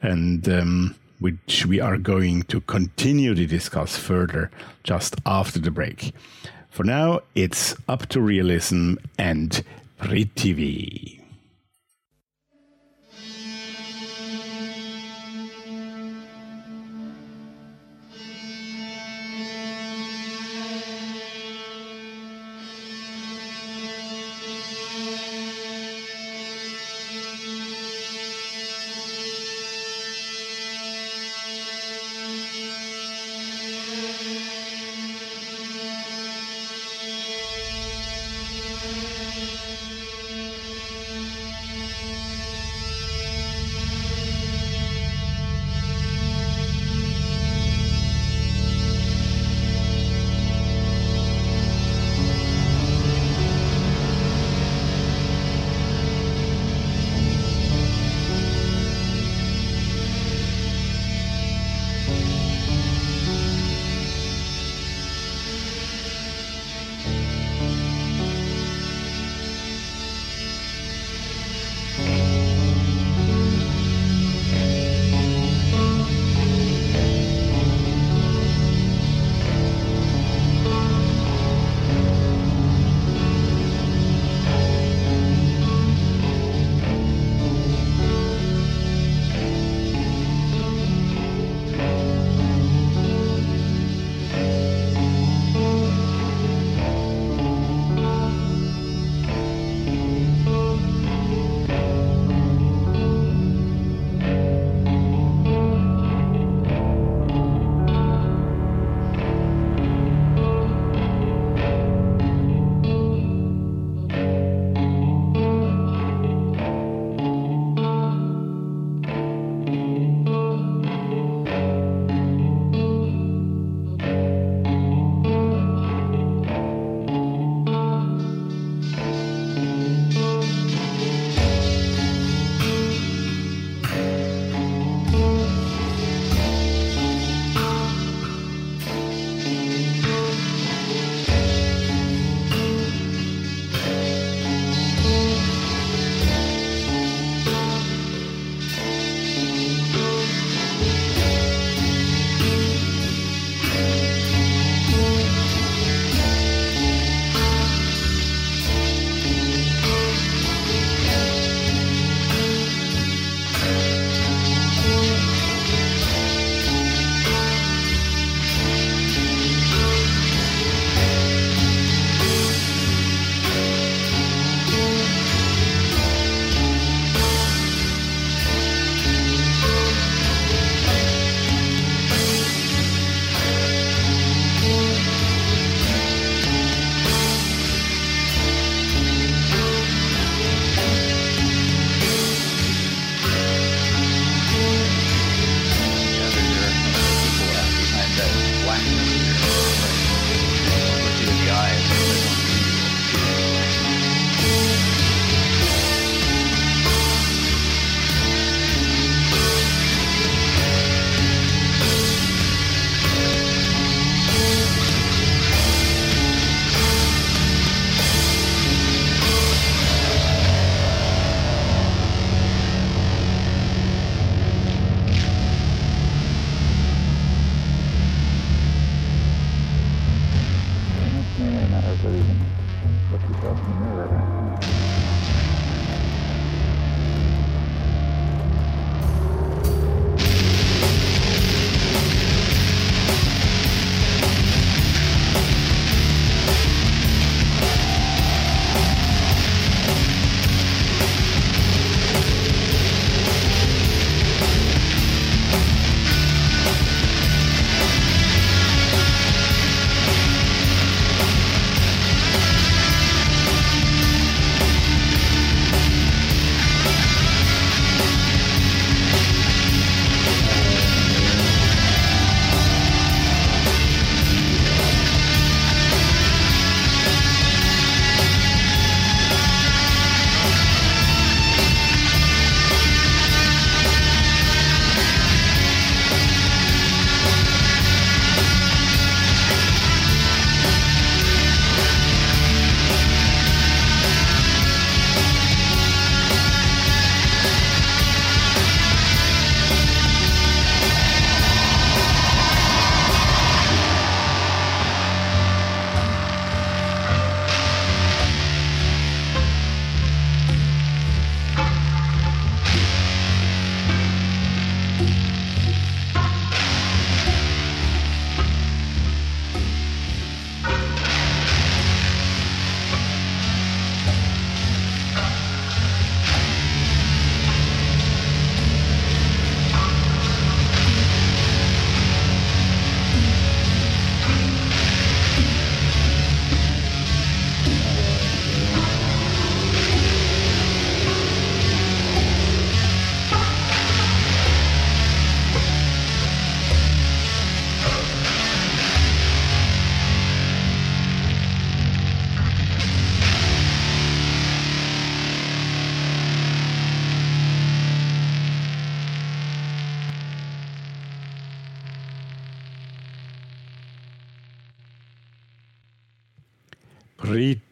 and um, which we are going to continue to discuss further just after the break. For now, it's up to realism and Prithivi.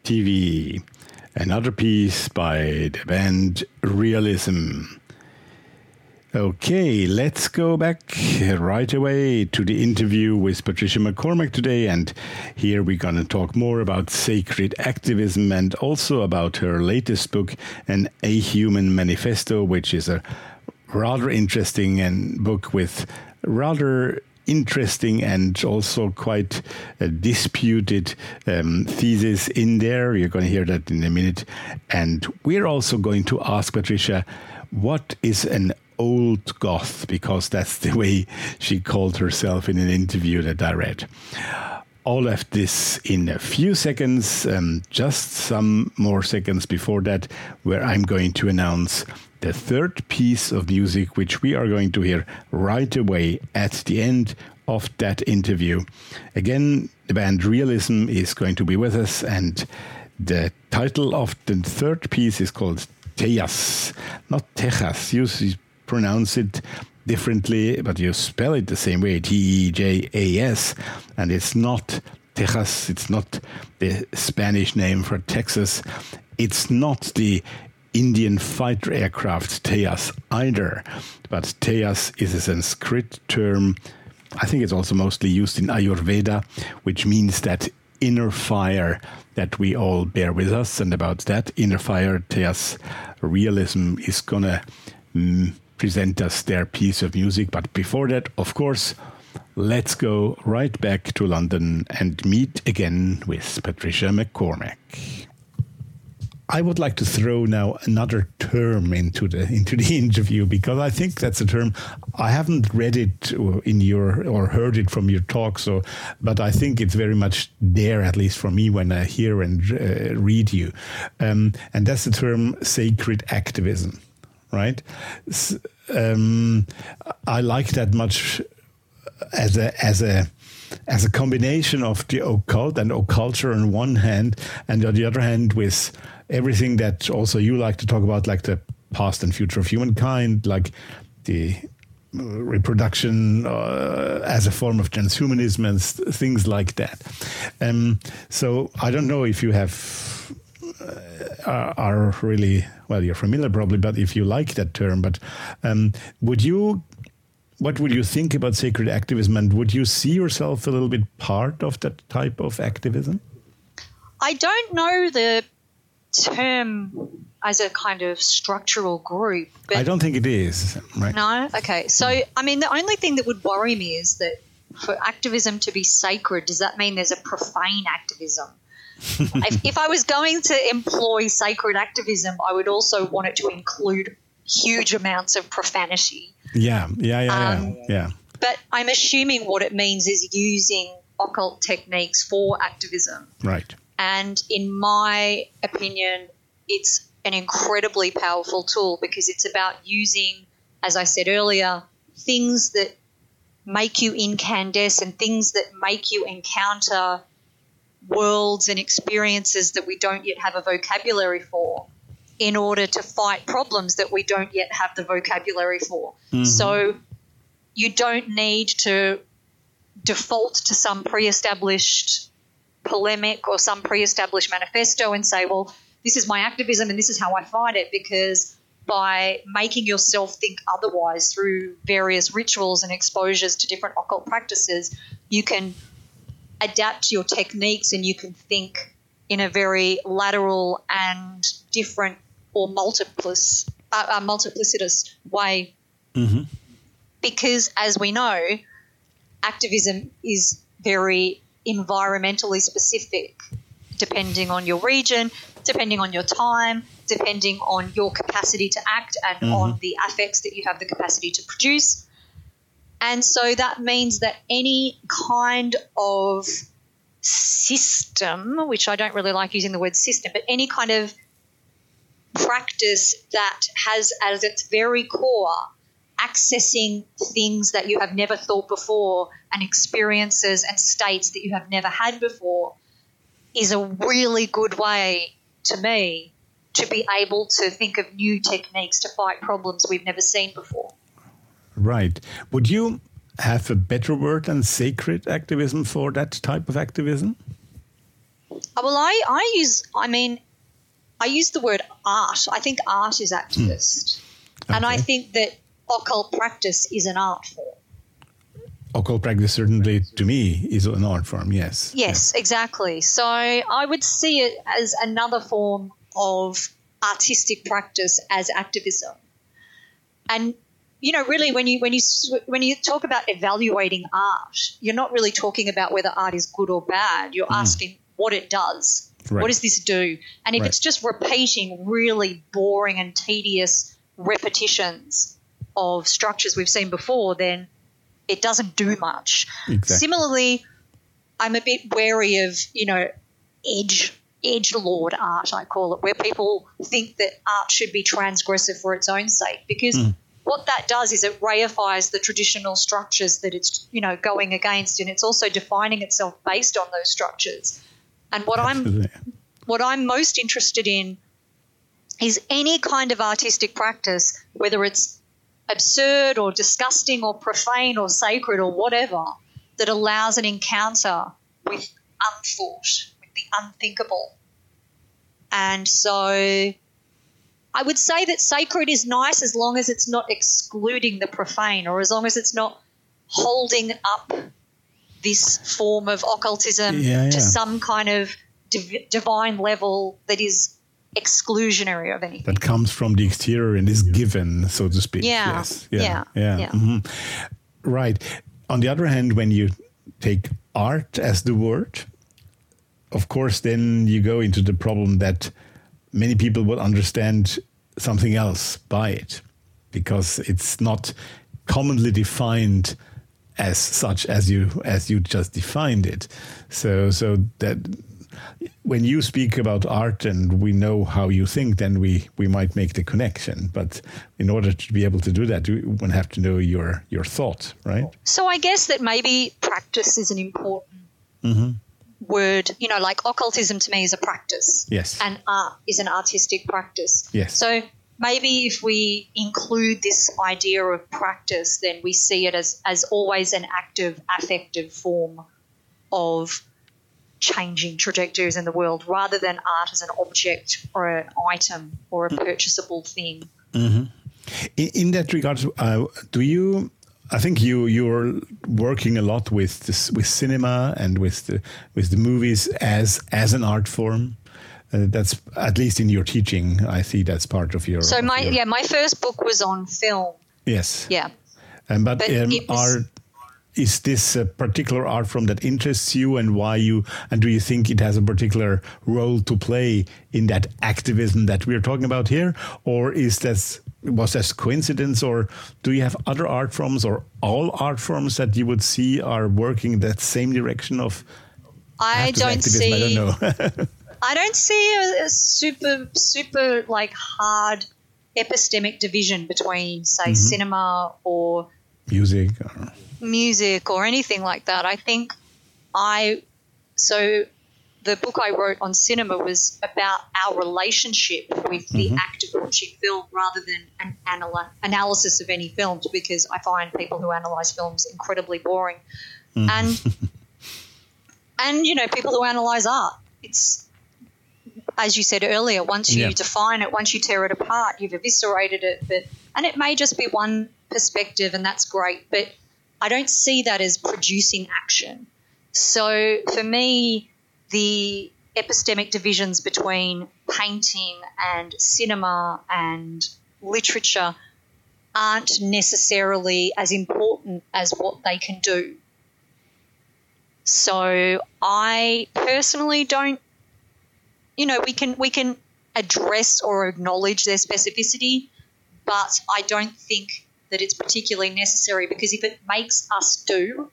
TV. Another piece by the band Realism. Okay, let's go back right away to the interview with Patricia MacCormack today. And here we're going to talk more about sacred activism and also about her latest book, An Ahuman Manifesto, which is a rather interesting and book with rather interesting and also quite disputed um, thesis in there. You're going to hear that in a minute. And we're also going to ask Patricia, what is an old goth because that's the way she called herself in an interview that I read. All of this in a few seconds, um, just some more seconds before that, where I'm going to announce the third piece of music, which we are going to hear right away at the end of that interview. Again, the band Realism is going to be with us, and the title of the third piece is called Tejas, not Tejas. You pronounce it differently, but you spell it the same way T E J A S, and it's not Texas, it's not the Spanish name for Texas, it's not the Indian fighter aircraft Tejas either, but Tejas is a Sanskrit term. I think it's also mostly used in Ayurveda, which means that inner fire that we all bear with us. And about that inner fire, Tejas realism is gonna mm, present us their piece of music. But before that, of course, let's go right back to London and meet again with Patricia MacCormack. I would like to throw now another term into the into the interview because I think that's a term I haven't read it in your or heard it from your talk. So, but I think it's very much there, at least for me, when I hear and uh, read you, um, and that's the term sacred activism right? Um, I like that much as a as a as a combination of the occult and occulture on one hand, and on the other hand, with everything that also you like to talk about, like the past and future of humankind, like the reproduction uh, as a form of transhumanism and things like that. Um, so I don't know if you have uh, are really well, you're familiar probably, but if you like that term, but um, would you? What would you think about sacred activism, and would you see yourself a little bit part of that type of activism? I don't know the term as a kind of structural group. I don't think it is. Right? No. Okay. So, I mean, the only thing that would worry me is that for activism to be sacred, does that mean there's a profane activism? if, if I was going to employ sacred activism, I would also want it to include huge amounts of profanity. Yeah, yeah, yeah, um, yeah, yeah. But I'm assuming what it means is using occult techniques for activism. Right. And in my opinion, it's an incredibly powerful tool because it's about using, as I said earlier, things that make you incandescent, and things that make you encounter worlds and experiences that we don't yet have a vocabulary for in order to fight problems that we don't yet have the vocabulary for. Mm-hmm. So you don't need to default to some pre established polemic or some pre established manifesto and say, well, this is my activism and this is how I fight it because by making yourself think otherwise through various rituals and exposures to different occult practices, you can adapt your techniques and you can think in a very lateral and different or multiplic, uh, uh, multiplicitous way. Mm-hmm. Because, as we know, activism is very environmentally specific, depending on your region, depending on your time, depending on your capacity to act, and mm-hmm. on the affects that you have the capacity to produce. And so that means that any kind of system, which I don't really like using the word system, but any kind of practice that has as its very core accessing things that you have never thought before and experiences and states that you have never had before is a really good way to me to be able to think of new techniques to fight problems we've never seen before. Right. Would you have a better word than sacred activism for that type of activism? Uh, Well, I, I use, I mean, I use the word art. I think art is activist. And I think that occult practice is an art form. Occult practice certainly to me is an art form. Yes. Yes, exactly. So I would see it as another form of artistic practice as activism. And you know, really, when you when you when you talk about evaluating art, you're not really talking about whether art is good or bad. You're mm. asking what it does. Right. What does this do? And if Right. it's just repeating really boring and tedious repetitions of structures we've seen before, then it doesn't do much. Exactly. Similarly, I'm a bit wary of, you know, edge edge lord art, I call it, where people think that art should be transgressive for its own sake. Because hmm. what that does is it reifies the traditional structures that it's, you know, going against and it's also defining itself based on those structures. And what I'm what I'm most interested in is any kind of artistic practice, whether it's absurd or disgusting or profane or sacred or whatever, that allows an encounter with unthought, with the unthinkable. And so I would say that sacred is nice as long as it's not excluding the profane or as long as it's not holding up this form of occultism Yeah, to some kind of div- divine level that is exclusionary of anything. That comes from the exterior and is given, so to speak. Yeah. Yes. Yeah. Yeah. Yeah. mhm. Right. On the other hand, when you take art as the word, of course, then you go into the problem that many people would understand something else by it because it's not commonly defined as such as you as you just defined it. So so that when you speak about art and we know how you think, then we, we might make the connection. But in order to be able to do that, we would have to know your your thought, right? So I guess that maybe practice is an important Mm-hmm. word. You know, like occultism to me is a practice. Yes. And art is an artistic practice. Yes. So maybe if we include this idea of practice, then we see it as, as always an active, affective form of changing trajectories in the world rather than art as an object or an item or a purchasable thing. In, in that regard, uh, do you? I think you you're working a lot with this, with cinema and with the with the movies as as an art form. Uh, that's at least in your teaching. I see that's part of your. So my your- yeah, my first book was on film. yes. Yeah. Um, but But um, it was- are is this a particular art form that interests you, and why you? And do you think it has a particular role to play in that activism that we're talking about here, or is that was that coincidence, or do you have other art forms or all art forms that you would see are working that same direction of? I don't activism? see I don't know. I don't see a, a super super like hard epistemic division between say Mm-hmm. cinema or Music. Or, music or anything like that. I think I so the book I wrote on cinema was about our relationship with the act of watching film rather than an anal- analysis of any films because I find people who analyze films incredibly boring. Mm-hmm. And and you know people who analyze art it's as you said earlier once you Yeah. define it once you tear it apart you've eviscerated it but and it may just be one perspective and that's great but i don't see that as producing action. So for me the epistemic divisions between painting and cinema and literature aren't necessarily as important as what they can do. So I personally don't you know, we can we can address or acknowledge their specificity, but I don't think that it's particularly necessary because if it makes us do,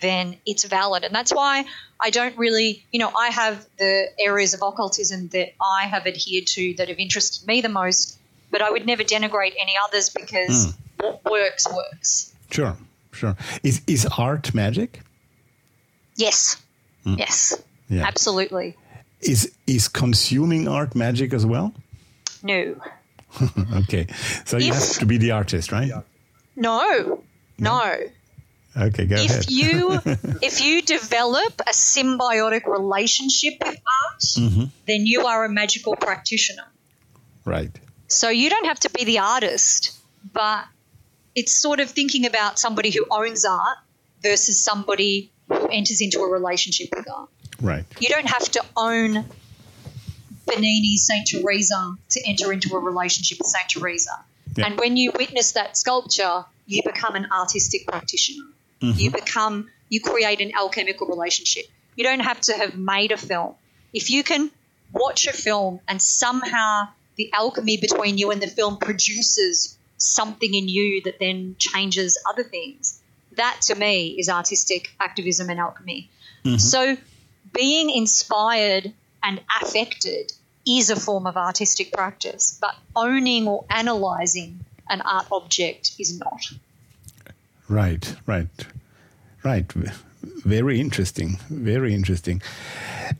then it's valid. And that's why I don't really, you know, I have the areas of occultism that I have adhered to that have interested me the most, but I would never denigrate any others because hmm. what works works. sure, sure. Is is art magic? Yes. Hmm. Yes. Yeah. Absolutely. Is is consuming art magic as well? No. Okay, so you have to be the artist, right? No. No. Okay, go if ahead. you if you develop a symbiotic relationship with art, Mm-hmm. then you are a magical practitioner. right. So you don't have to be the artist, but it's sort of thinking about somebody who owns art versus somebody who enters into a relationship with art. Right. You don't have to own Bernini's Saint Teresa to enter into a relationship with Saint Teresa. Yeah. And when you witness that sculpture, you become an artistic practitioner. Mm-hmm. You become, you create an alchemical relationship. You don't have to have made a film. If you can watch a film and somehow the alchemy between you and the film produces something in you that then changes other things, that to me is artistic activism and alchemy. Mm-hmm. So being inspired and affected is a form of artistic practice, but owning or analyzing an art object is not. Right, right, right. Very interesting. Very interesting.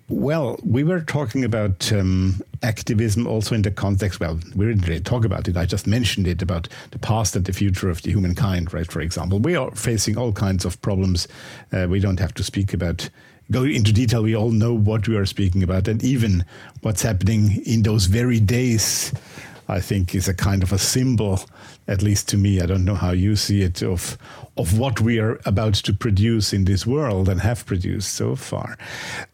Well, we were talking about um, activism also in the context. Well, we didn't really talk about it. I just mentioned it about the past and the future of the humankind, right? For example, we are facing all kinds of problems. Uh, we don't have to speak about go into detail. We all know what we are speaking about, and even what's happening in those very days. I think is a kind of a symbol, at least to me. I don't know how you see it of of what we are about to produce in this world and have produced so far.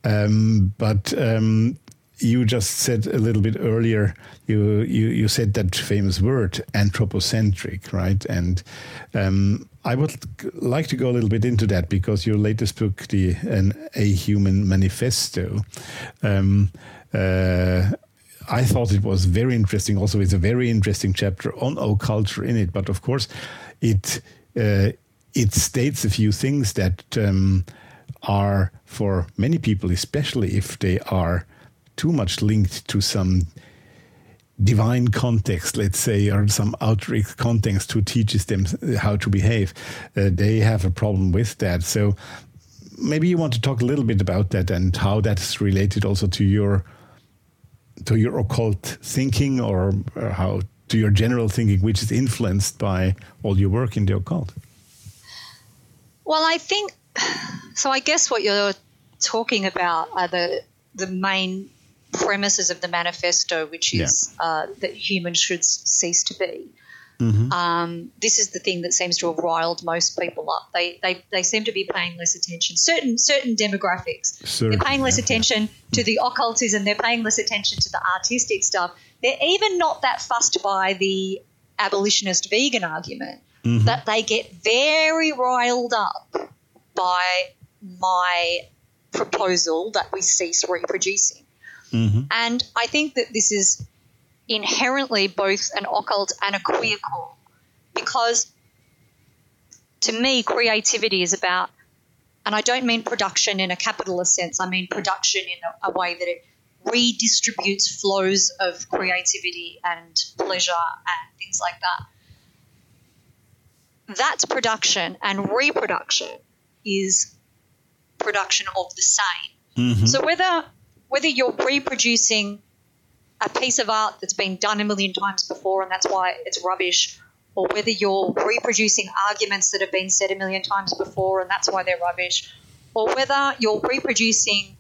Um, but um, you just said a little bit earlier. You you you said that famous word anthropocentric, right? And um, I would like to go a little bit into that because your latest book, the an Ahuman Manifesto. Um, uh, I thought it was very interesting. Also, it's a very interesting chapter on occulture in it. But of course, it uh, it states a few things that um, are for many people, especially if they are too much linked to some divine context, let's say, or some outreach context who teaches them how to behave. Uh, they have a problem with that. So maybe you want to talk a little bit about that and how that's related also to your to your occult thinking or, or how to your general thinking, which is influenced by all your work in the occult? Well, I think so. I guess what you're talking about are the the main premises of the manifesto, which is uh, that humans should cease to be. Um, this is the thing that seems to have riled most people up. They, they they seem to be paying less attention. Certain certain demographics, Certain, they're paying less yeah. attention to the occultism. They're paying less attention to the artistic stuff. They're even not that fussed by the abolitionist vegan argument. That they get very riled up by my proposal that we cease reproducing. Mm-hmm. And I think that this is inherently both an occult and a queer call because to me, creativity is about, and I don't mean production in a capitalist sense, I mean production in a, a way that it redistributes flows of creativity and pleasure and things like that. That's production, and reproduction is production of the same. Mm-hmm. So whether whether you're reproducing a piece of art that's been done a million times before and that's why it's rubbish, or whether you're reproducing arguments that have been said a million times before and that's why they're rubbish, or whether you're reproducing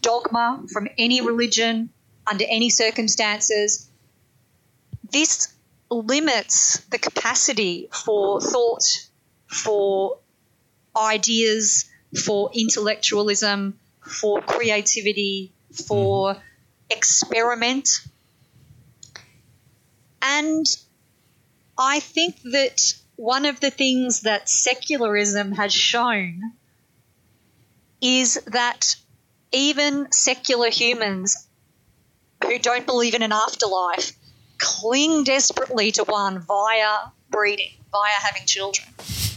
dogma from any religion under any circumstances, this limits the capacity for thought, for ideas, for intellectualism, for creativity, for experiment. And I think that one of the things that secularism has shown is that even secular humans who don't believe in an afterlife cling desperately to one via breeding, via having children.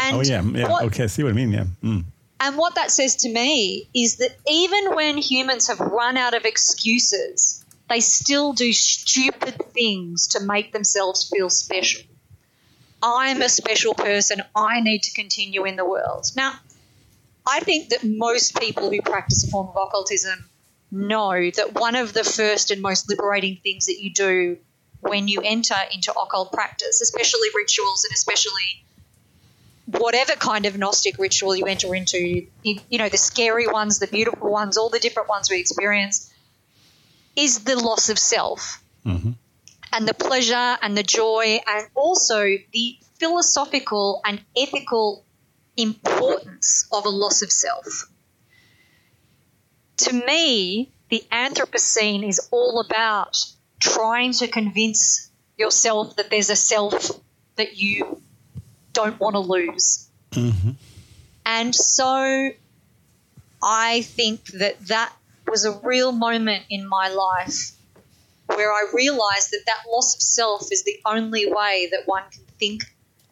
and Oh yeah, yeah. what- okay, I see what I mean. Yeah. Mm. And what that says to me is that even when humans have run out of excuses, they still do stupid things to make themselves feel special. I'm a special person. I need to continue in the world. Now, I think that most people who practice a form of occultism know that one of the first and most liberating things that you do when you enter into occult practice, especially rituals and especially whatever kind of Gnostic ritual you enter into, you, you know, the scary ones, the beautiful ones, all the different ones we experience, is the loss of self. Mm-hmm. And the pleasure and the joy, and also the philosophical and ethical importance of a loss of self. To me, the Anthropocene is all about trying to convince yourself that there's a self that you don't want to lose. Mm-hmm. And so I think that that was a real moment in my life where I realized that that loss of self is the only way that one can think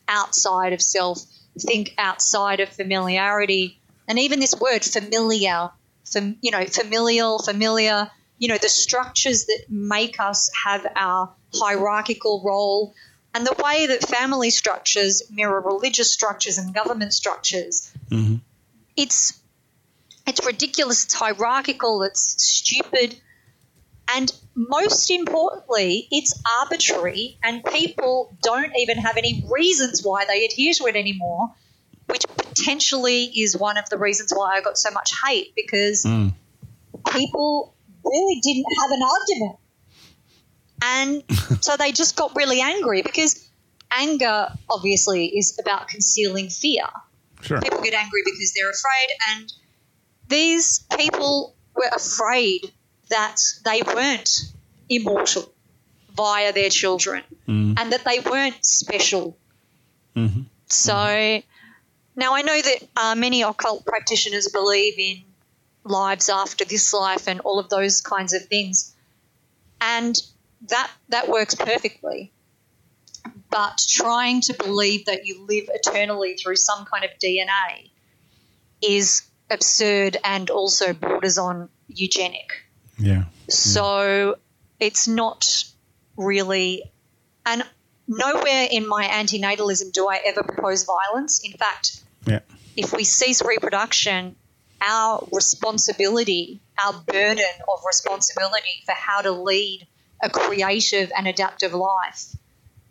outside of self, think outside of familiarity. And even this word familiar, fam, you know, familial, familiar, you know, the structures that make us have our hierarchical role and the way that family structures mirror religious structures and government structures. Mm-hmm. It's it's ridiculous, it's hierarchical, it's stupid, and most importantly, it's arbitrary, and people don't even have any reasons why they adhere to it anymore, which potentially is one of the reasons why I got so much hate because Mm. people really didn't have an argument. And so they just got really angry because anger obviously is about concealing fear. Sure. People get angry because they're afraid, and these people were afraid that they weren't immortal via their children Mm. and that they weren't special. Mm-hmm. So now I know that uh, many occult practitioners believe in lives after this life and all of those kinds of things, and that that works perfectly. But trying to believe that you live eternally through some kind of DNA is absurd and also borders on eugenic. Yeah. So it's not really, and nowhere in my antinatalism do I ever propose violence. In fact, Yeah. if we cease reproduction, our responsibility, our burden of responsibility for how to lead a creative and adaptive life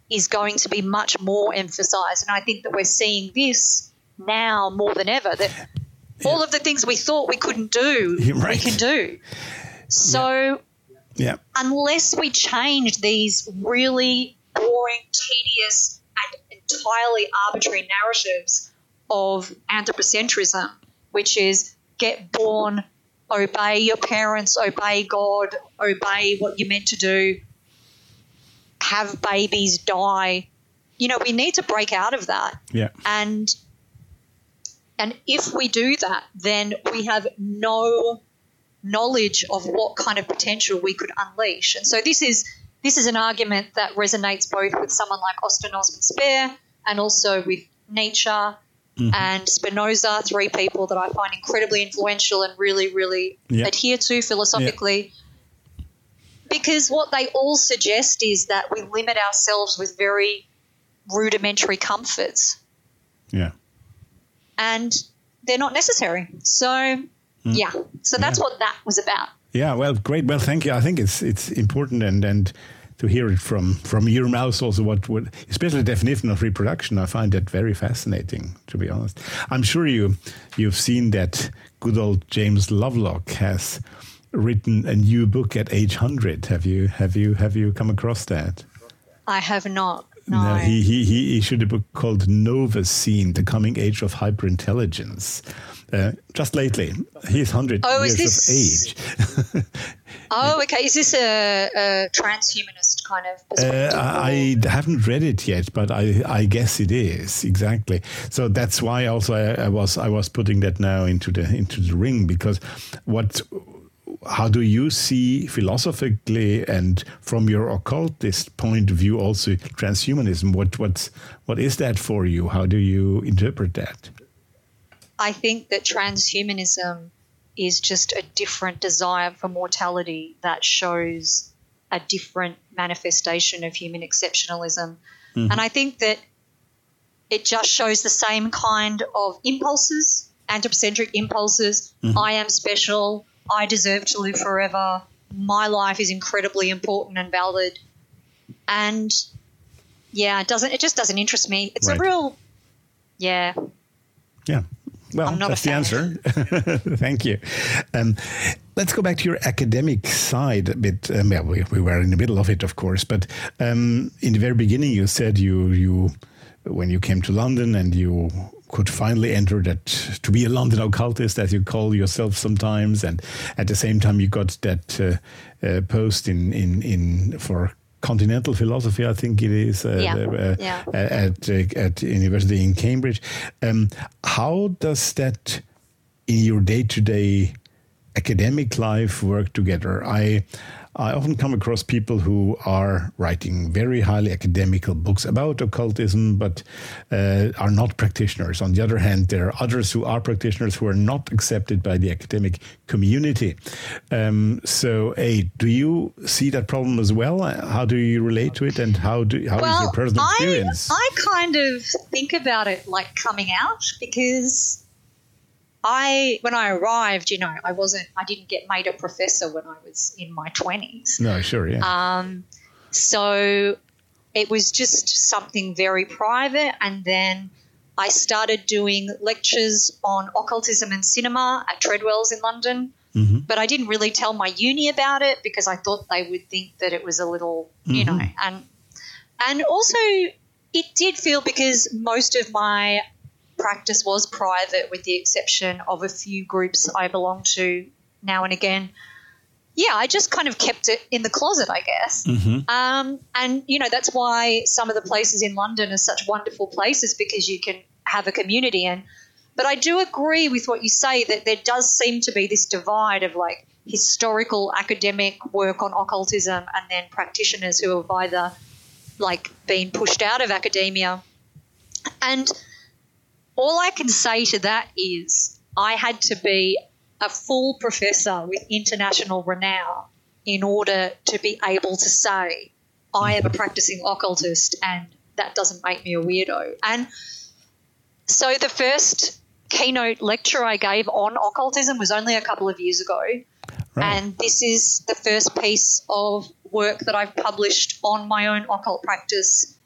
is going to be much more emphasized. And I think that we're seeing this now more than ever that all of the things we thought we couldn't do, You're we can do. So Yeah. unless we change these really boring, tedious, and entirely arbitrary narratives of anthropocentrism, which is get born, obey your parents, obey God, obey what you're meant to do, have babies die. You know, we need to break out of that. Yeah. And and if we do that, then we have no knowledge of what kind of potential we could unleash. And so this is this is an argument that resonates both with someone like Austin Osman Spare and also with Nietzsche Mm-hmm. and Spinoza, three people that I find incredibly influential and really, really Yeah. adhere to philosophically. Because what they all suggest is that we limit ourselves with very rudimentary comforts Yeah. and they're not necessary. So, mm. yeah. So that's Yeah. what that was about. Yeah, well, great. Well, thank you. I think it's it's important and and to hear it from from your mouth also what what especially definition of reproduction. I find that very fascinating. To be honest, I'm sure you you've seen that good old James Lovelock has written a new book at age hundred. Have you have you have you come across that? I have not. No. No, he, he, he issued a book called Novacene, The Coming Age of Hyperintelligence. Uh, just lately. He's 100 Oh, years this- of age. oh, okay. Is this a, a transhumanist kind of Uh, perspective? I I haven't read it yet, but I, I guess it is exactly. So that's why also I, I was I was putting that now into the into the ring because what how do you see philosophically and from your occultist point of view also transhumanism? What what's what is that for you? How do you interpret that? I think that transhumanism is just a different desire for mortality that shows a different manifestation of human exceptionalism. Mm-hmm. And I think that it just shows the same kind of impulses, anthropocentric impulses. Mm-hmm. I am special. I deserve to live forever. My life is incredibly important and valid. And yeah, it doesn't it just doesn't interest me. It's Right. a real Yeah. Yeah. Well, that's the answer. Thank you. Um, let's go back to your academic side a bit. Um, yeah, we, we were in the middle of it, of course, but um, in the very beginning, you said you you when you came to London and you could finally enter that to be a London occultist, as you call yourself sometimes, and at the same time you got that uh, uh, post in in in for continental philosophy, I think it is, uh, Yeah. uh, Yeah. at uh, at university in Cambridge. Um, how does that in your day to day academic life work together? I I often come across people who are writing very highly academical books about occultism, but uh, are not practitioners. On the other hand, there are others who are practitioners who are not accepted by the academic community. Um, so, A, do you see that problem as well? How do you relate to it, and how do how is well, your personal I, experience? I kind of think about it like coming out because I, when I arrived, you know, I wasn't, I didn't get made a professor when I was in my 20s. no, sure, yeah. Um, so it was just something very private. And then I started doing lectures on occultism and cinema at Treadwell's in London. Mhm. But I didn't really tell my uni about it because I thought they would think that it was a little, you know, and and also it did feel because most of my practice was private with the exception of a few groups I belong to now and again yeah, I just kind of kept it in the closet, I guess. Um, and, you know, that's why some of the places in London are such wonderful places because you can have a community. And, but I do agree with what you say that there does seem to be this divide of like historical academic work on occultism and then practitioners who have either like been pushed out of academia. And all I can say to that is I had to be a full professor with international renown in order to be able to say I am a practicing occultist and that doesn't make me a weirdo. And so the first keynote lecture I gave on occultism was only a couple of years ago. Right. And this is the first piece of work that I've published on my own occult practice.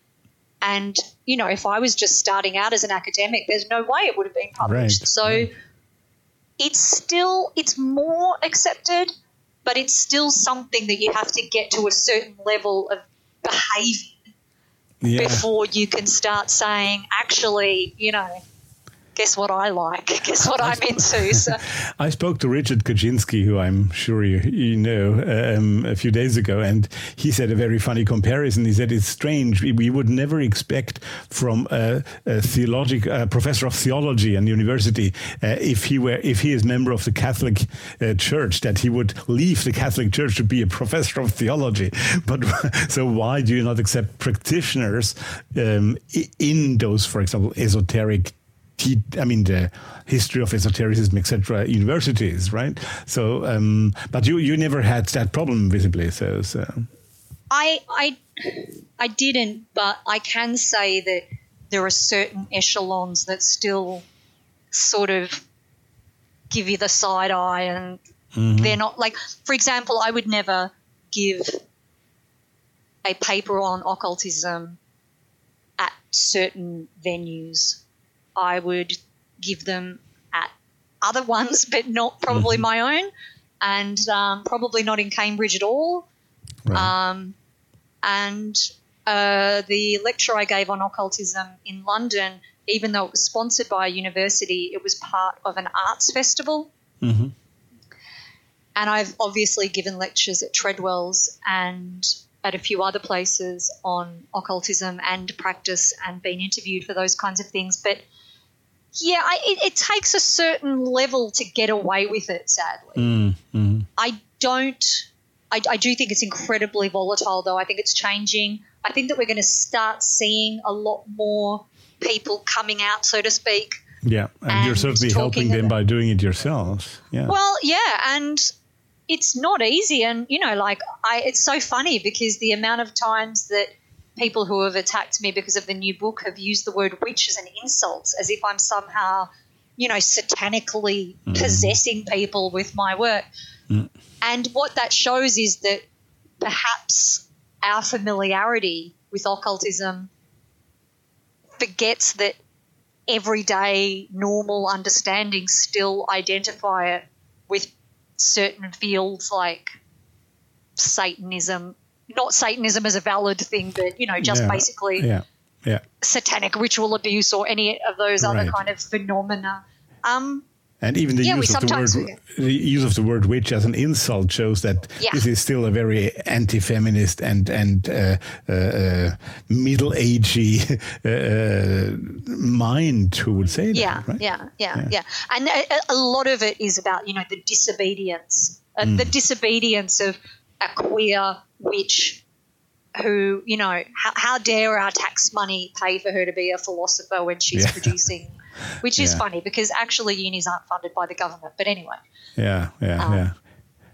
And, you know, if I was just starting out as an academic, there's no way it would have been published. Right, So right. it's still, it's more accepted, but it's still something that you have to get to a certain level of behavior yeah. before you can start saying, actually, you know, guess what I like, guess what I'm into. So, I spoke to Richard Kaczynski, who I'm sure you, you know, um, a few days ago, and he said a very funny comparison. He said it's strange. We, we would never expect from a, a theologic a professor of theology and university, uh, if he were if he is member of the Catholic uh, Church, that he would leave the Catholic Church to be a professor of theology. But so why do you not accept practitioners um, in those, for example, esoteric I mean the history of esotericism, etc. Universities, right? So, um, but you you never had that problem visibly. So, so I, I, I didn't, but I can say that there are certain echelons that still sort of give you the side eye, and they're not like, for example, I would never give a paper on occultism at certain venues. I would give them at other ones, but not probably my own, and um, probably not in Cambridge at all. right. Um, and uh, the lecture I gave on occultism in London, even though it was sponsored by a university, it was part of an arts festival. Mhm. And I've obviously given lectures at Treadwell's and at a few other places on occultism and practice and been interviewed for those kinds of things. But yeah, I, it, it takes a certain level to get away with it, sadly. Mm, mhm. I don't. I, I do think it's incredibly volatile, though. I think it's changing. I think that we're going to start seeing a lot more people coming out, so to speak. Yeah, and, you're And certainly helping them by doing it yourselves. Yeah. Well, yeah, and it's not easy. And you know, like I, it's so funny because the amount of times that people who have attacked me because of the new book have used the word witch as an insult, as if I'm somehow, you know, satanically mm. possessing people with my work. Mm. And what that shows is that perhaps our familiarity with occultism forgets that everyday, normal understanding still identify it with certain fields like Satanism. Not Satanism as a valid thing, but you know, just Yeah. basically Yeah. Yeah. satanic ritual abuse or any of those other kind of phenomena. Um, And even the Yeah, use of the word the use of the word witch as an insult shows that Yeah. this is still a very anti-feminist and and uh, uh, uh, middle-agey uh, uh, mind who would say that. yeah, right? yeah, yeah, Yeah. yeah, And a, a lot of it is about you know the disobedience, uh, Mm. the disobedience of a queer witch who you know how, how dare our tax money pay for her to be a philosopher when she's Yeah. producing, which is Yeah. funny because actually unis aren't funded by the government. But anyway, Yeah, yeah, Um, yeah.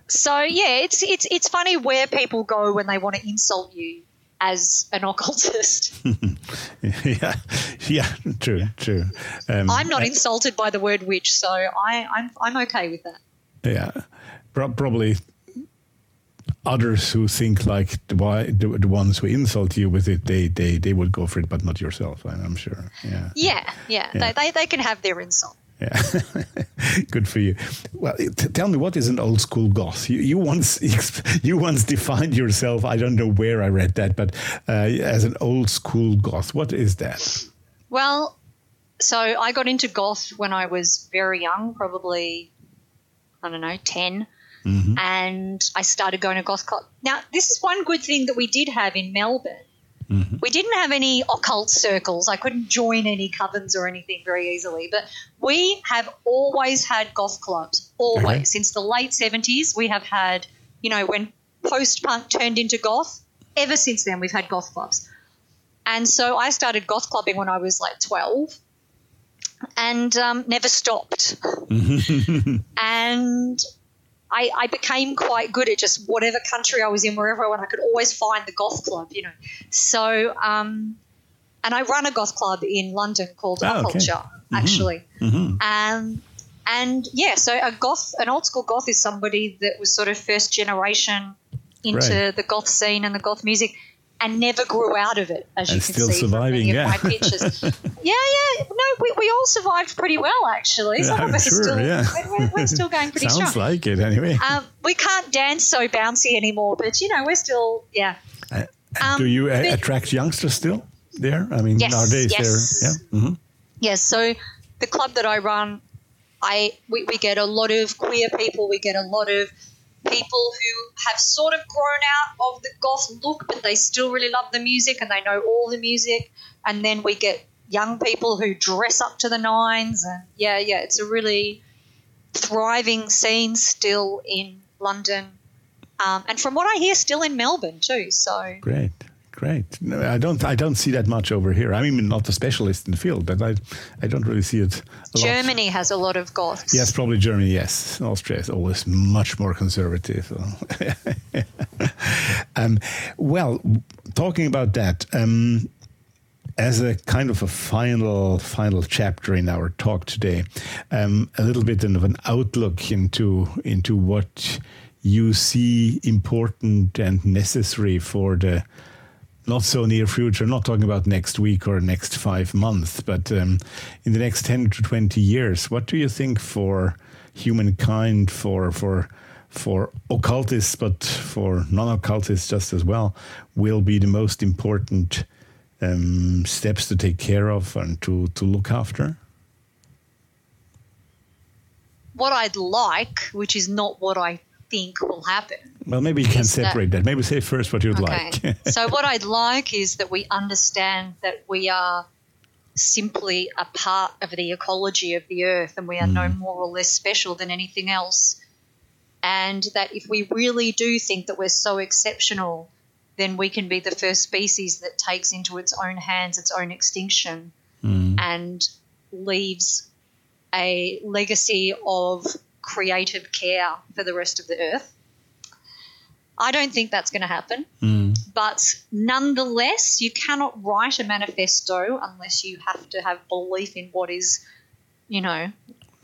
so yeah, it's it's it's funny where people go when they want to insult you as an occultist. yeah, yeah, true, true. Um, I'm not insulted by the word witch, so I, I'm I'm okay with that. Yeah, Pro- probably others who think like the, why, the the ones who insult you with it, they they they would go for it, but not yourself. I'm sure. Yeah, Yeah, yeah, They, they they can have their insult. yeah. Good for you. Well, t- tell me what is an old school goth? You, you once you once defined yourself. I don't know where I read that, but uh, as an old school goth. What is that? Well, so I got into goth when I was very young, probably I don't know, 10 and I started going to goth club. Now, this is one good thing that we did have in Melbourne. Mm-hmm. We didn't have any occult circles. I couldn't join any covens or anything very easily, but we have always had goth clubs. Always Okay. since the late seventies, we have had. You know, when post punk turned into goth. Ever since then, we've had goth clubs. And so I started goth clubbing when I was like 12 and um, never stopped. Mm-hmm. and I, I became quite good at just whatever country I was in, wherever I went, I could always find the goth club, you know. So, um, and I run a goth club in London called Oh, okay. Culture, actually. Um, and yeah, so a goth, an old school goth is somebody that was sort of first generation into Right. the goth scene and the goth music and never grew out of it, as And you can still see surviving, from many yeah. of my pictures. yeah, yeah. No, we, we all survived pretty well, actually. Some of us sure, are still, yeah. we're, we're still going pretty Sounds strong. like it anyway. um, we can't dance so bouncy anymore, but you know, we're still, yeah. Uh, um, Do you uh, attract youngsters still there? I mean, Yes, nowadays yes. they're yeah. hmm Yes, so the club that I run, I we, we get a lot of queer people. We get a lot of people who have sort of grown out of the goth look, but they still really love the music and they know all the music. And then we get young people who dress up to the nines, and yeah, yeah, it's a really thriving scene still in London, um, and from what I hear, still in Melbourne too. So Great, great. No, I don't, I don't see that much over here. I mean, not a specialist in the field, but I, I don't really see it. A lot. Germany has a lot of goths. Yes, probably Germany. Yes, Austria is always much more conservative. um, well, talking about that, um, as a kind of a final final chapter in our talk today, um, a little bit of an outlook into into what you see important and necessary for the not so near future, not talking about next week or next five months, but um, in the next 10 to 20 years, what do you think for humankind, for, for, for occultists, but for non occultists just as well, will be the most important um, steps to take care of and to, to look after? what I'd like, which is not what I think will happen. Well, maybe you can separate that. Maybe say first what you'd like. so what I'd like is that we understand that we are simply a part of the ecology of the earth and we are no hmm. more or less special than anything else. And that if we really do think that we're so exceptional, then we can be the first species that takes into its own hands its own extinction hmm. and leaves a legacy of creative care for the rest of the earth. I don't think that's going to happen. Mm. But nonetheless, you cannot write a manifesto unless you have to have belief in what is, you know,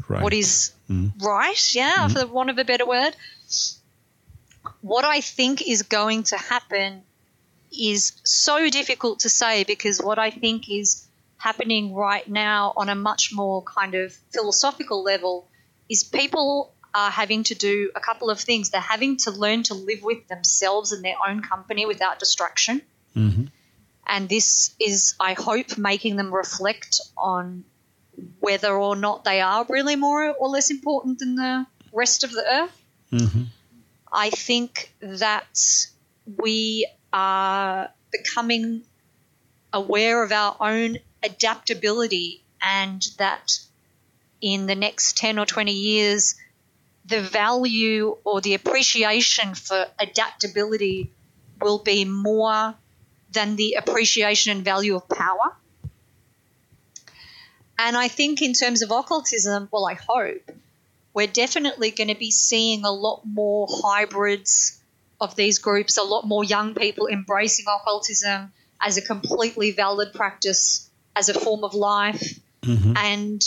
right. what is mm. right, yeah, mm. for the want of a better word. What I think is going to happen is so difficult to say because what I think is happening right now on a much more kind of philosophical level is people are having to do a couple of things. They're having to learn to live with themselves and their own company without distraction. Mm-hmm. And this is, I hope, making them reflect on whether or not they are really more or less important than the rest of the earth. Mm-hmm. I think that we are becoming aware of our own adaptability and that in the next 10 or 20 years, the value or the appreciation for adaptability will be more than the appreciation and value of power. And I think, in terms of occultism, well, I hope we're definitely going to be seeing a lot more hybrids of these groups, a lot more young people embracing occultism as a completely valid practice, as a form of life. Mm-hmm. And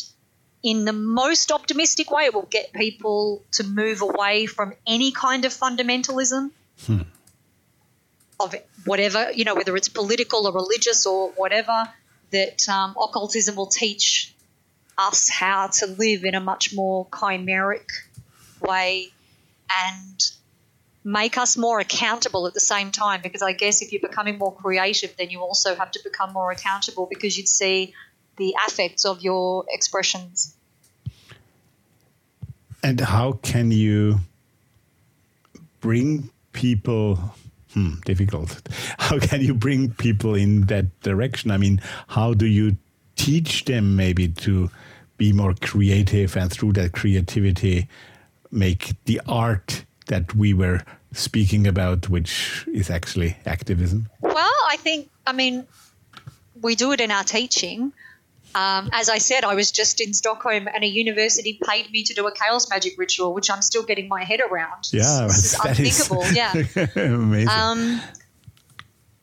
in the most optimistic way, it will get people to move away from any kind of fundamentalism Hmm. of whatever, you know, whether it's political or religious or whatever, that um, occultism will teach us how to live in a much more chimeric way and make us more accountable at the same time. Because I guess if you're becoming more creative, then you also have to become more accountable because you'd see the affects of your expressions. And how can you bring people? Hmm, difficult. How can you bring people in that direction? I mean, how do you teach them maybe to be more creative and through that creativity make the art that we were speaking about, which is actually activism? Well, I think, I mean, we do it in our teaching. Um, as I said, I was just in Stockholm and a university paid me to do a chaos magic ritual, which I'm still getting my head around. Yeah, this is that is unthinkable. yeah. amazing. Um,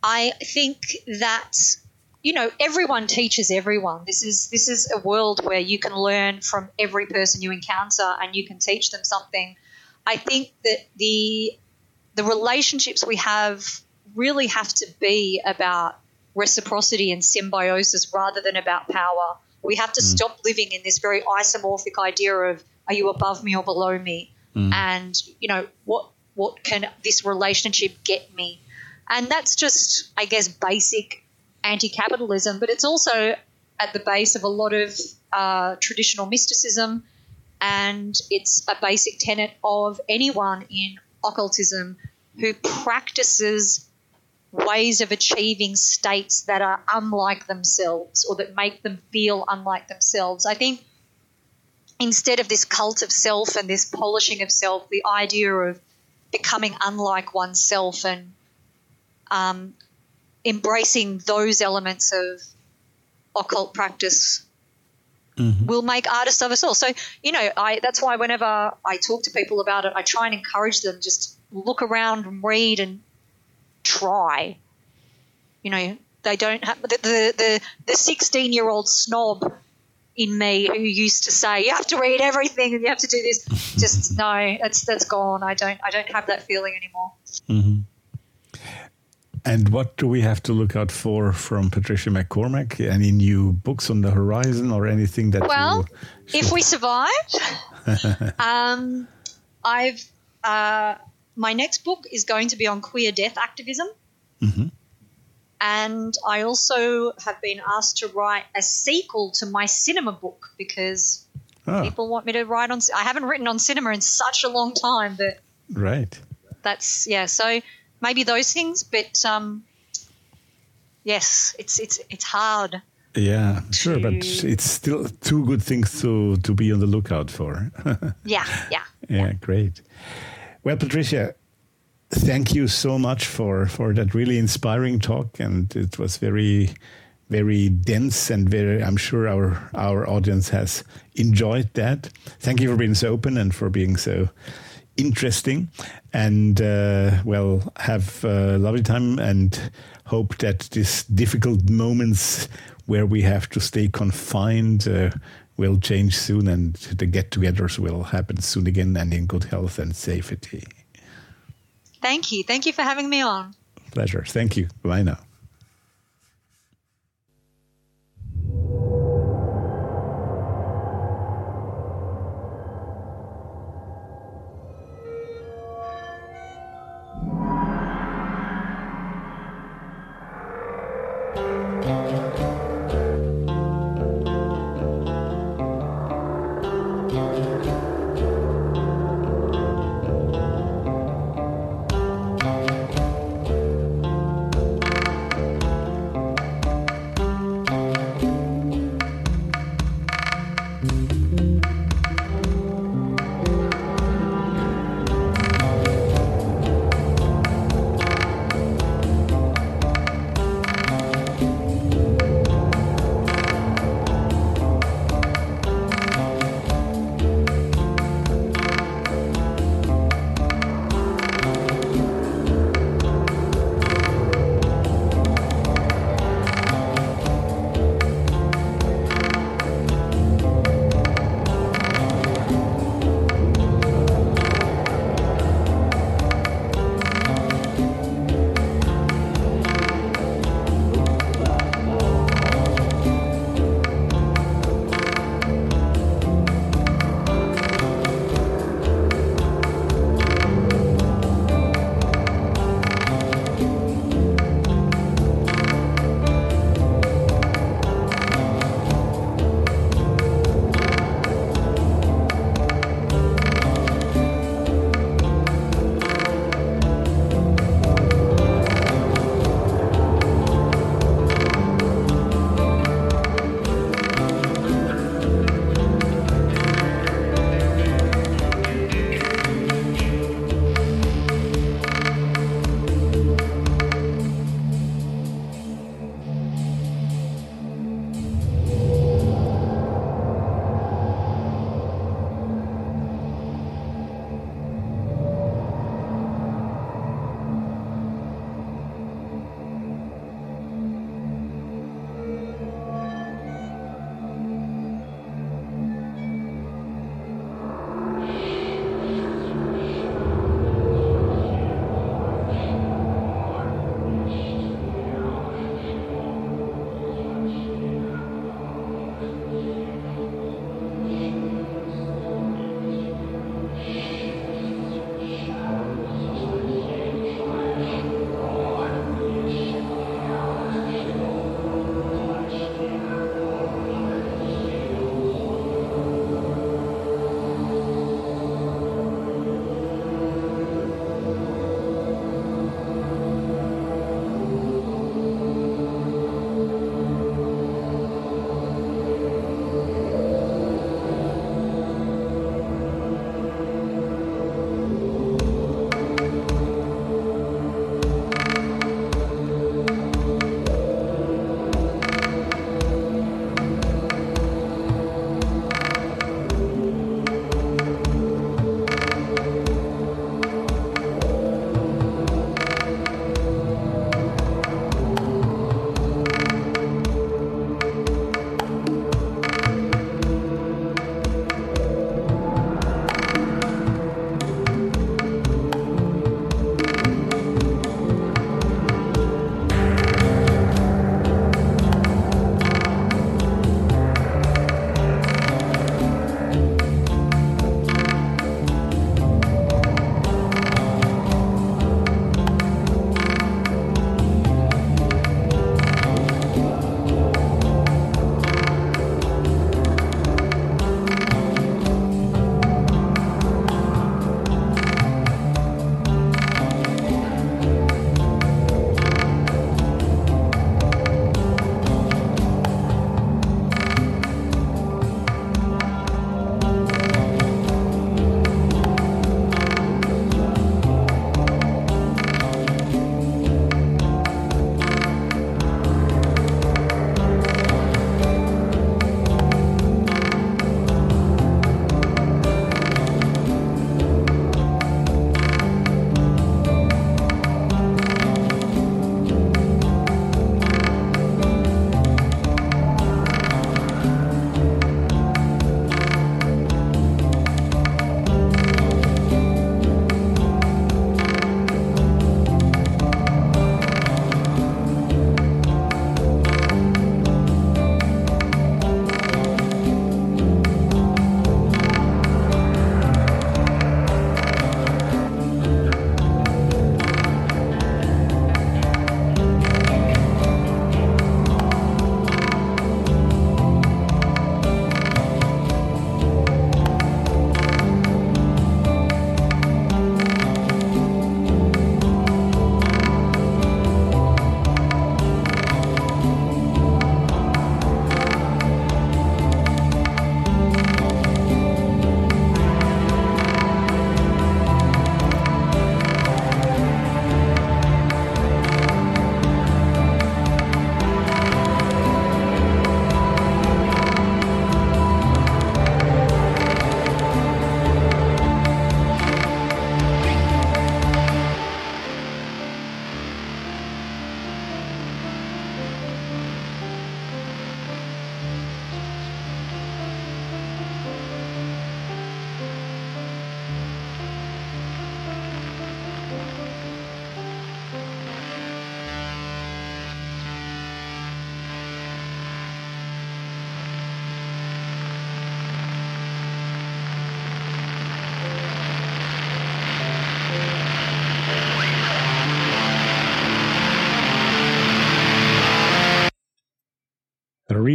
I think that you know everyone teaches everyone. This is this is a world where you can learn from every person you encounter, and you can teach them something. I think that the the relationships we have really have to be about reciprocity and symbiosis rather than about power. We have to stop living in this very isomorphic idea of are you above me or below me, and you know what what can this relationship get me, and that's just I guess basic anti-capitalism, but it's also at the base of a lot of uh, traditional mysticism, and it's a basic tenet of anyone in occultism who practices ways of achieving states that are unlike themselves or that make them feel unlike themselves. I think instead of this cult of self and this polishing of self, the idea of becoming unlike oneself and um, embracing those elements of occult practice will make artists of us all. So, you know, I that's why whenever I talk to people about it, I try and encourage them just look around and read and try. You know, they don't have the the the, the 16 year old snob in me who used to say you have to read everything and you have to do this. Just no, that's that's gone. I don't I don't have that feeling anymore. And what do we have to look out for from Patricia MacCormack? Any new books on the horizon or anything that Well, you if we survive, um, I've uh, my next book is going to be on queer death activism, Mhm. and I also have been asked to write a sequel to my cinema book because Oh, people want me to write on. I haven't written on cinema in such a long time that right. that's yeah. So maybe those things, but um, yes, it's it's it's hard. Yeah, sure, but it's still two good things to, to be on the lookout for. Yeah, yeah. yeah, great. Well, Patricia, thank you so much for, for that really inspiring talk. And it was very, very dense and very, I'm sure our, our audience has enjoyed that. Thank you for being so open and for being so interesting. And uh, well, have a lovely time and hope that these difficult moments where we have to stay confined uh, will change soon and the get togethers will happen soon again and in good health and safety. Thank you. Thank you for having me on. Pleasure. Thank you. Bye now.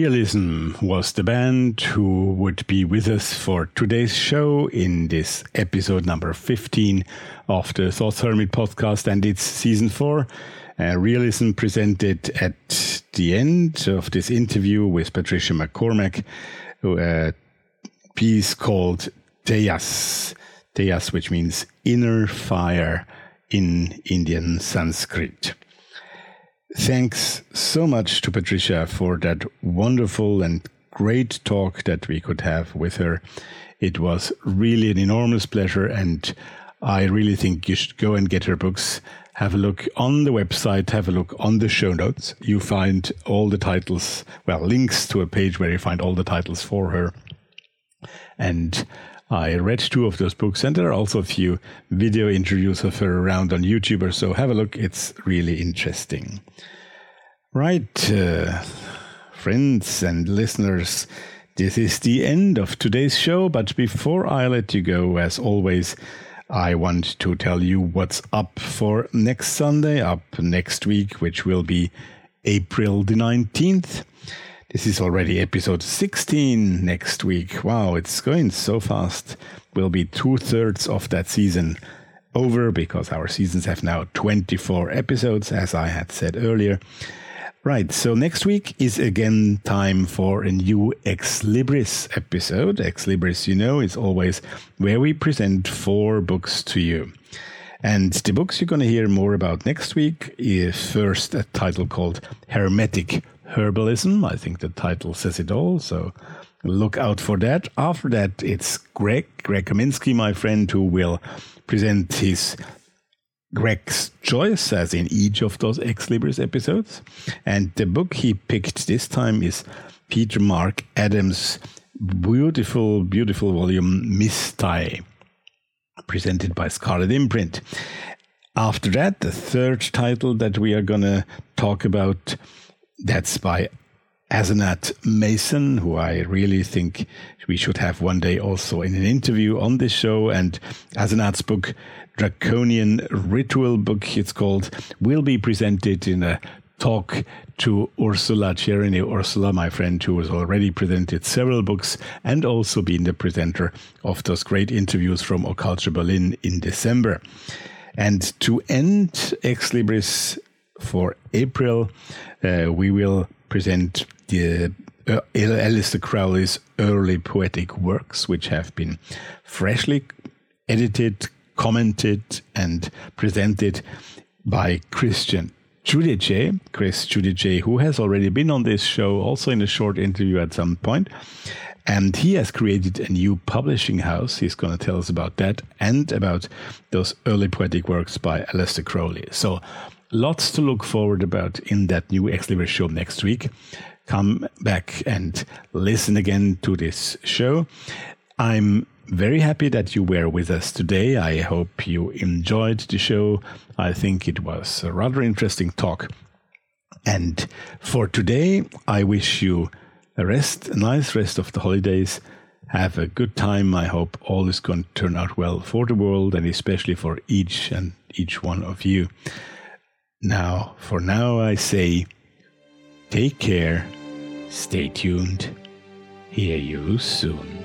Realism was the band who would be with us for today's show in this episode number 15 of the Thoth Hermes podcast, and it's season four. Uh, Realism presented at the end of this interview with Patricia MacCormack a piece called Tejas, Tejas, which means inner fire in Indian Sanskrit. Thanks so much to Patricia for that wonderful and great talk that we could have with her. It was really an enormous pleasure, and I really think you should go and get her books. Have a look on the website, have a look on the show notes. You find all the titles, well, links to a page where you find all the titles for her. And I read two of those books, and there are also a few video interviews of her around on YouTube so. Have a look, it's really interesting. Right, uh, friends and listeners, this is the end of today's show, but before I let you go, as always, I want to tell you what's up for next Sunday, up next week, which will be April the 19th. This is already episode 16 next week. Wow, it's going so fast. We'll be two thirds of that season over because our seasons have now 24 episodes, as I had said earlier. Right, so next week is again time for a new Ex Libris episode. Ex Libris, you know, is always where we present four books to you. And the books you're going to hear more about next week is first a title called Hermetic Herbalism. I think the title says it all, so look out for that. After that, it's Greg, Greg Kaminsky, my friend, who will present his Greg's choice, as in each of those Ex Libris episodes. And the book he picked this time is Peter Mark Adams' beautiful, beautiful volume, Mistai, presented by Scarlet Imprint. After that, the third title that we are going to talk about, that's by Asenath Mason, who I really think we should have one day also in an interview on this show. And Asenath's book, Draconian Ritual book, it's called, will be presented in a talk to Ursula Cherini. Ursula, my friend, who has already presented several books and also been the presenter of those great interviews from Occulture Berlin in December. And to end Ex Libris for April, we will present the uh, Aleister Crowley's early poetic works, which have been freshly edited, commented, and presented by Christian Giudice, Chris Giudice, who has already been on this show, also in a short interview at some point. And he has created a new publishing house. He's going to tell us about that and about those early poetic works by Aleister Crowley. So lots to look forward about in that new Libris show next week. Come back and listen again to this show. I'm very happy that you were with us today. I hope you enjoyed the show. I think it was a rather interesting talk. And for today, I wish you a rest, a nice rest of the holidays. Have a good time. I hope all is going to turn out well for the world and especially for each and each one of you. Now, for now, I say take care, stay tuned, hear you soon.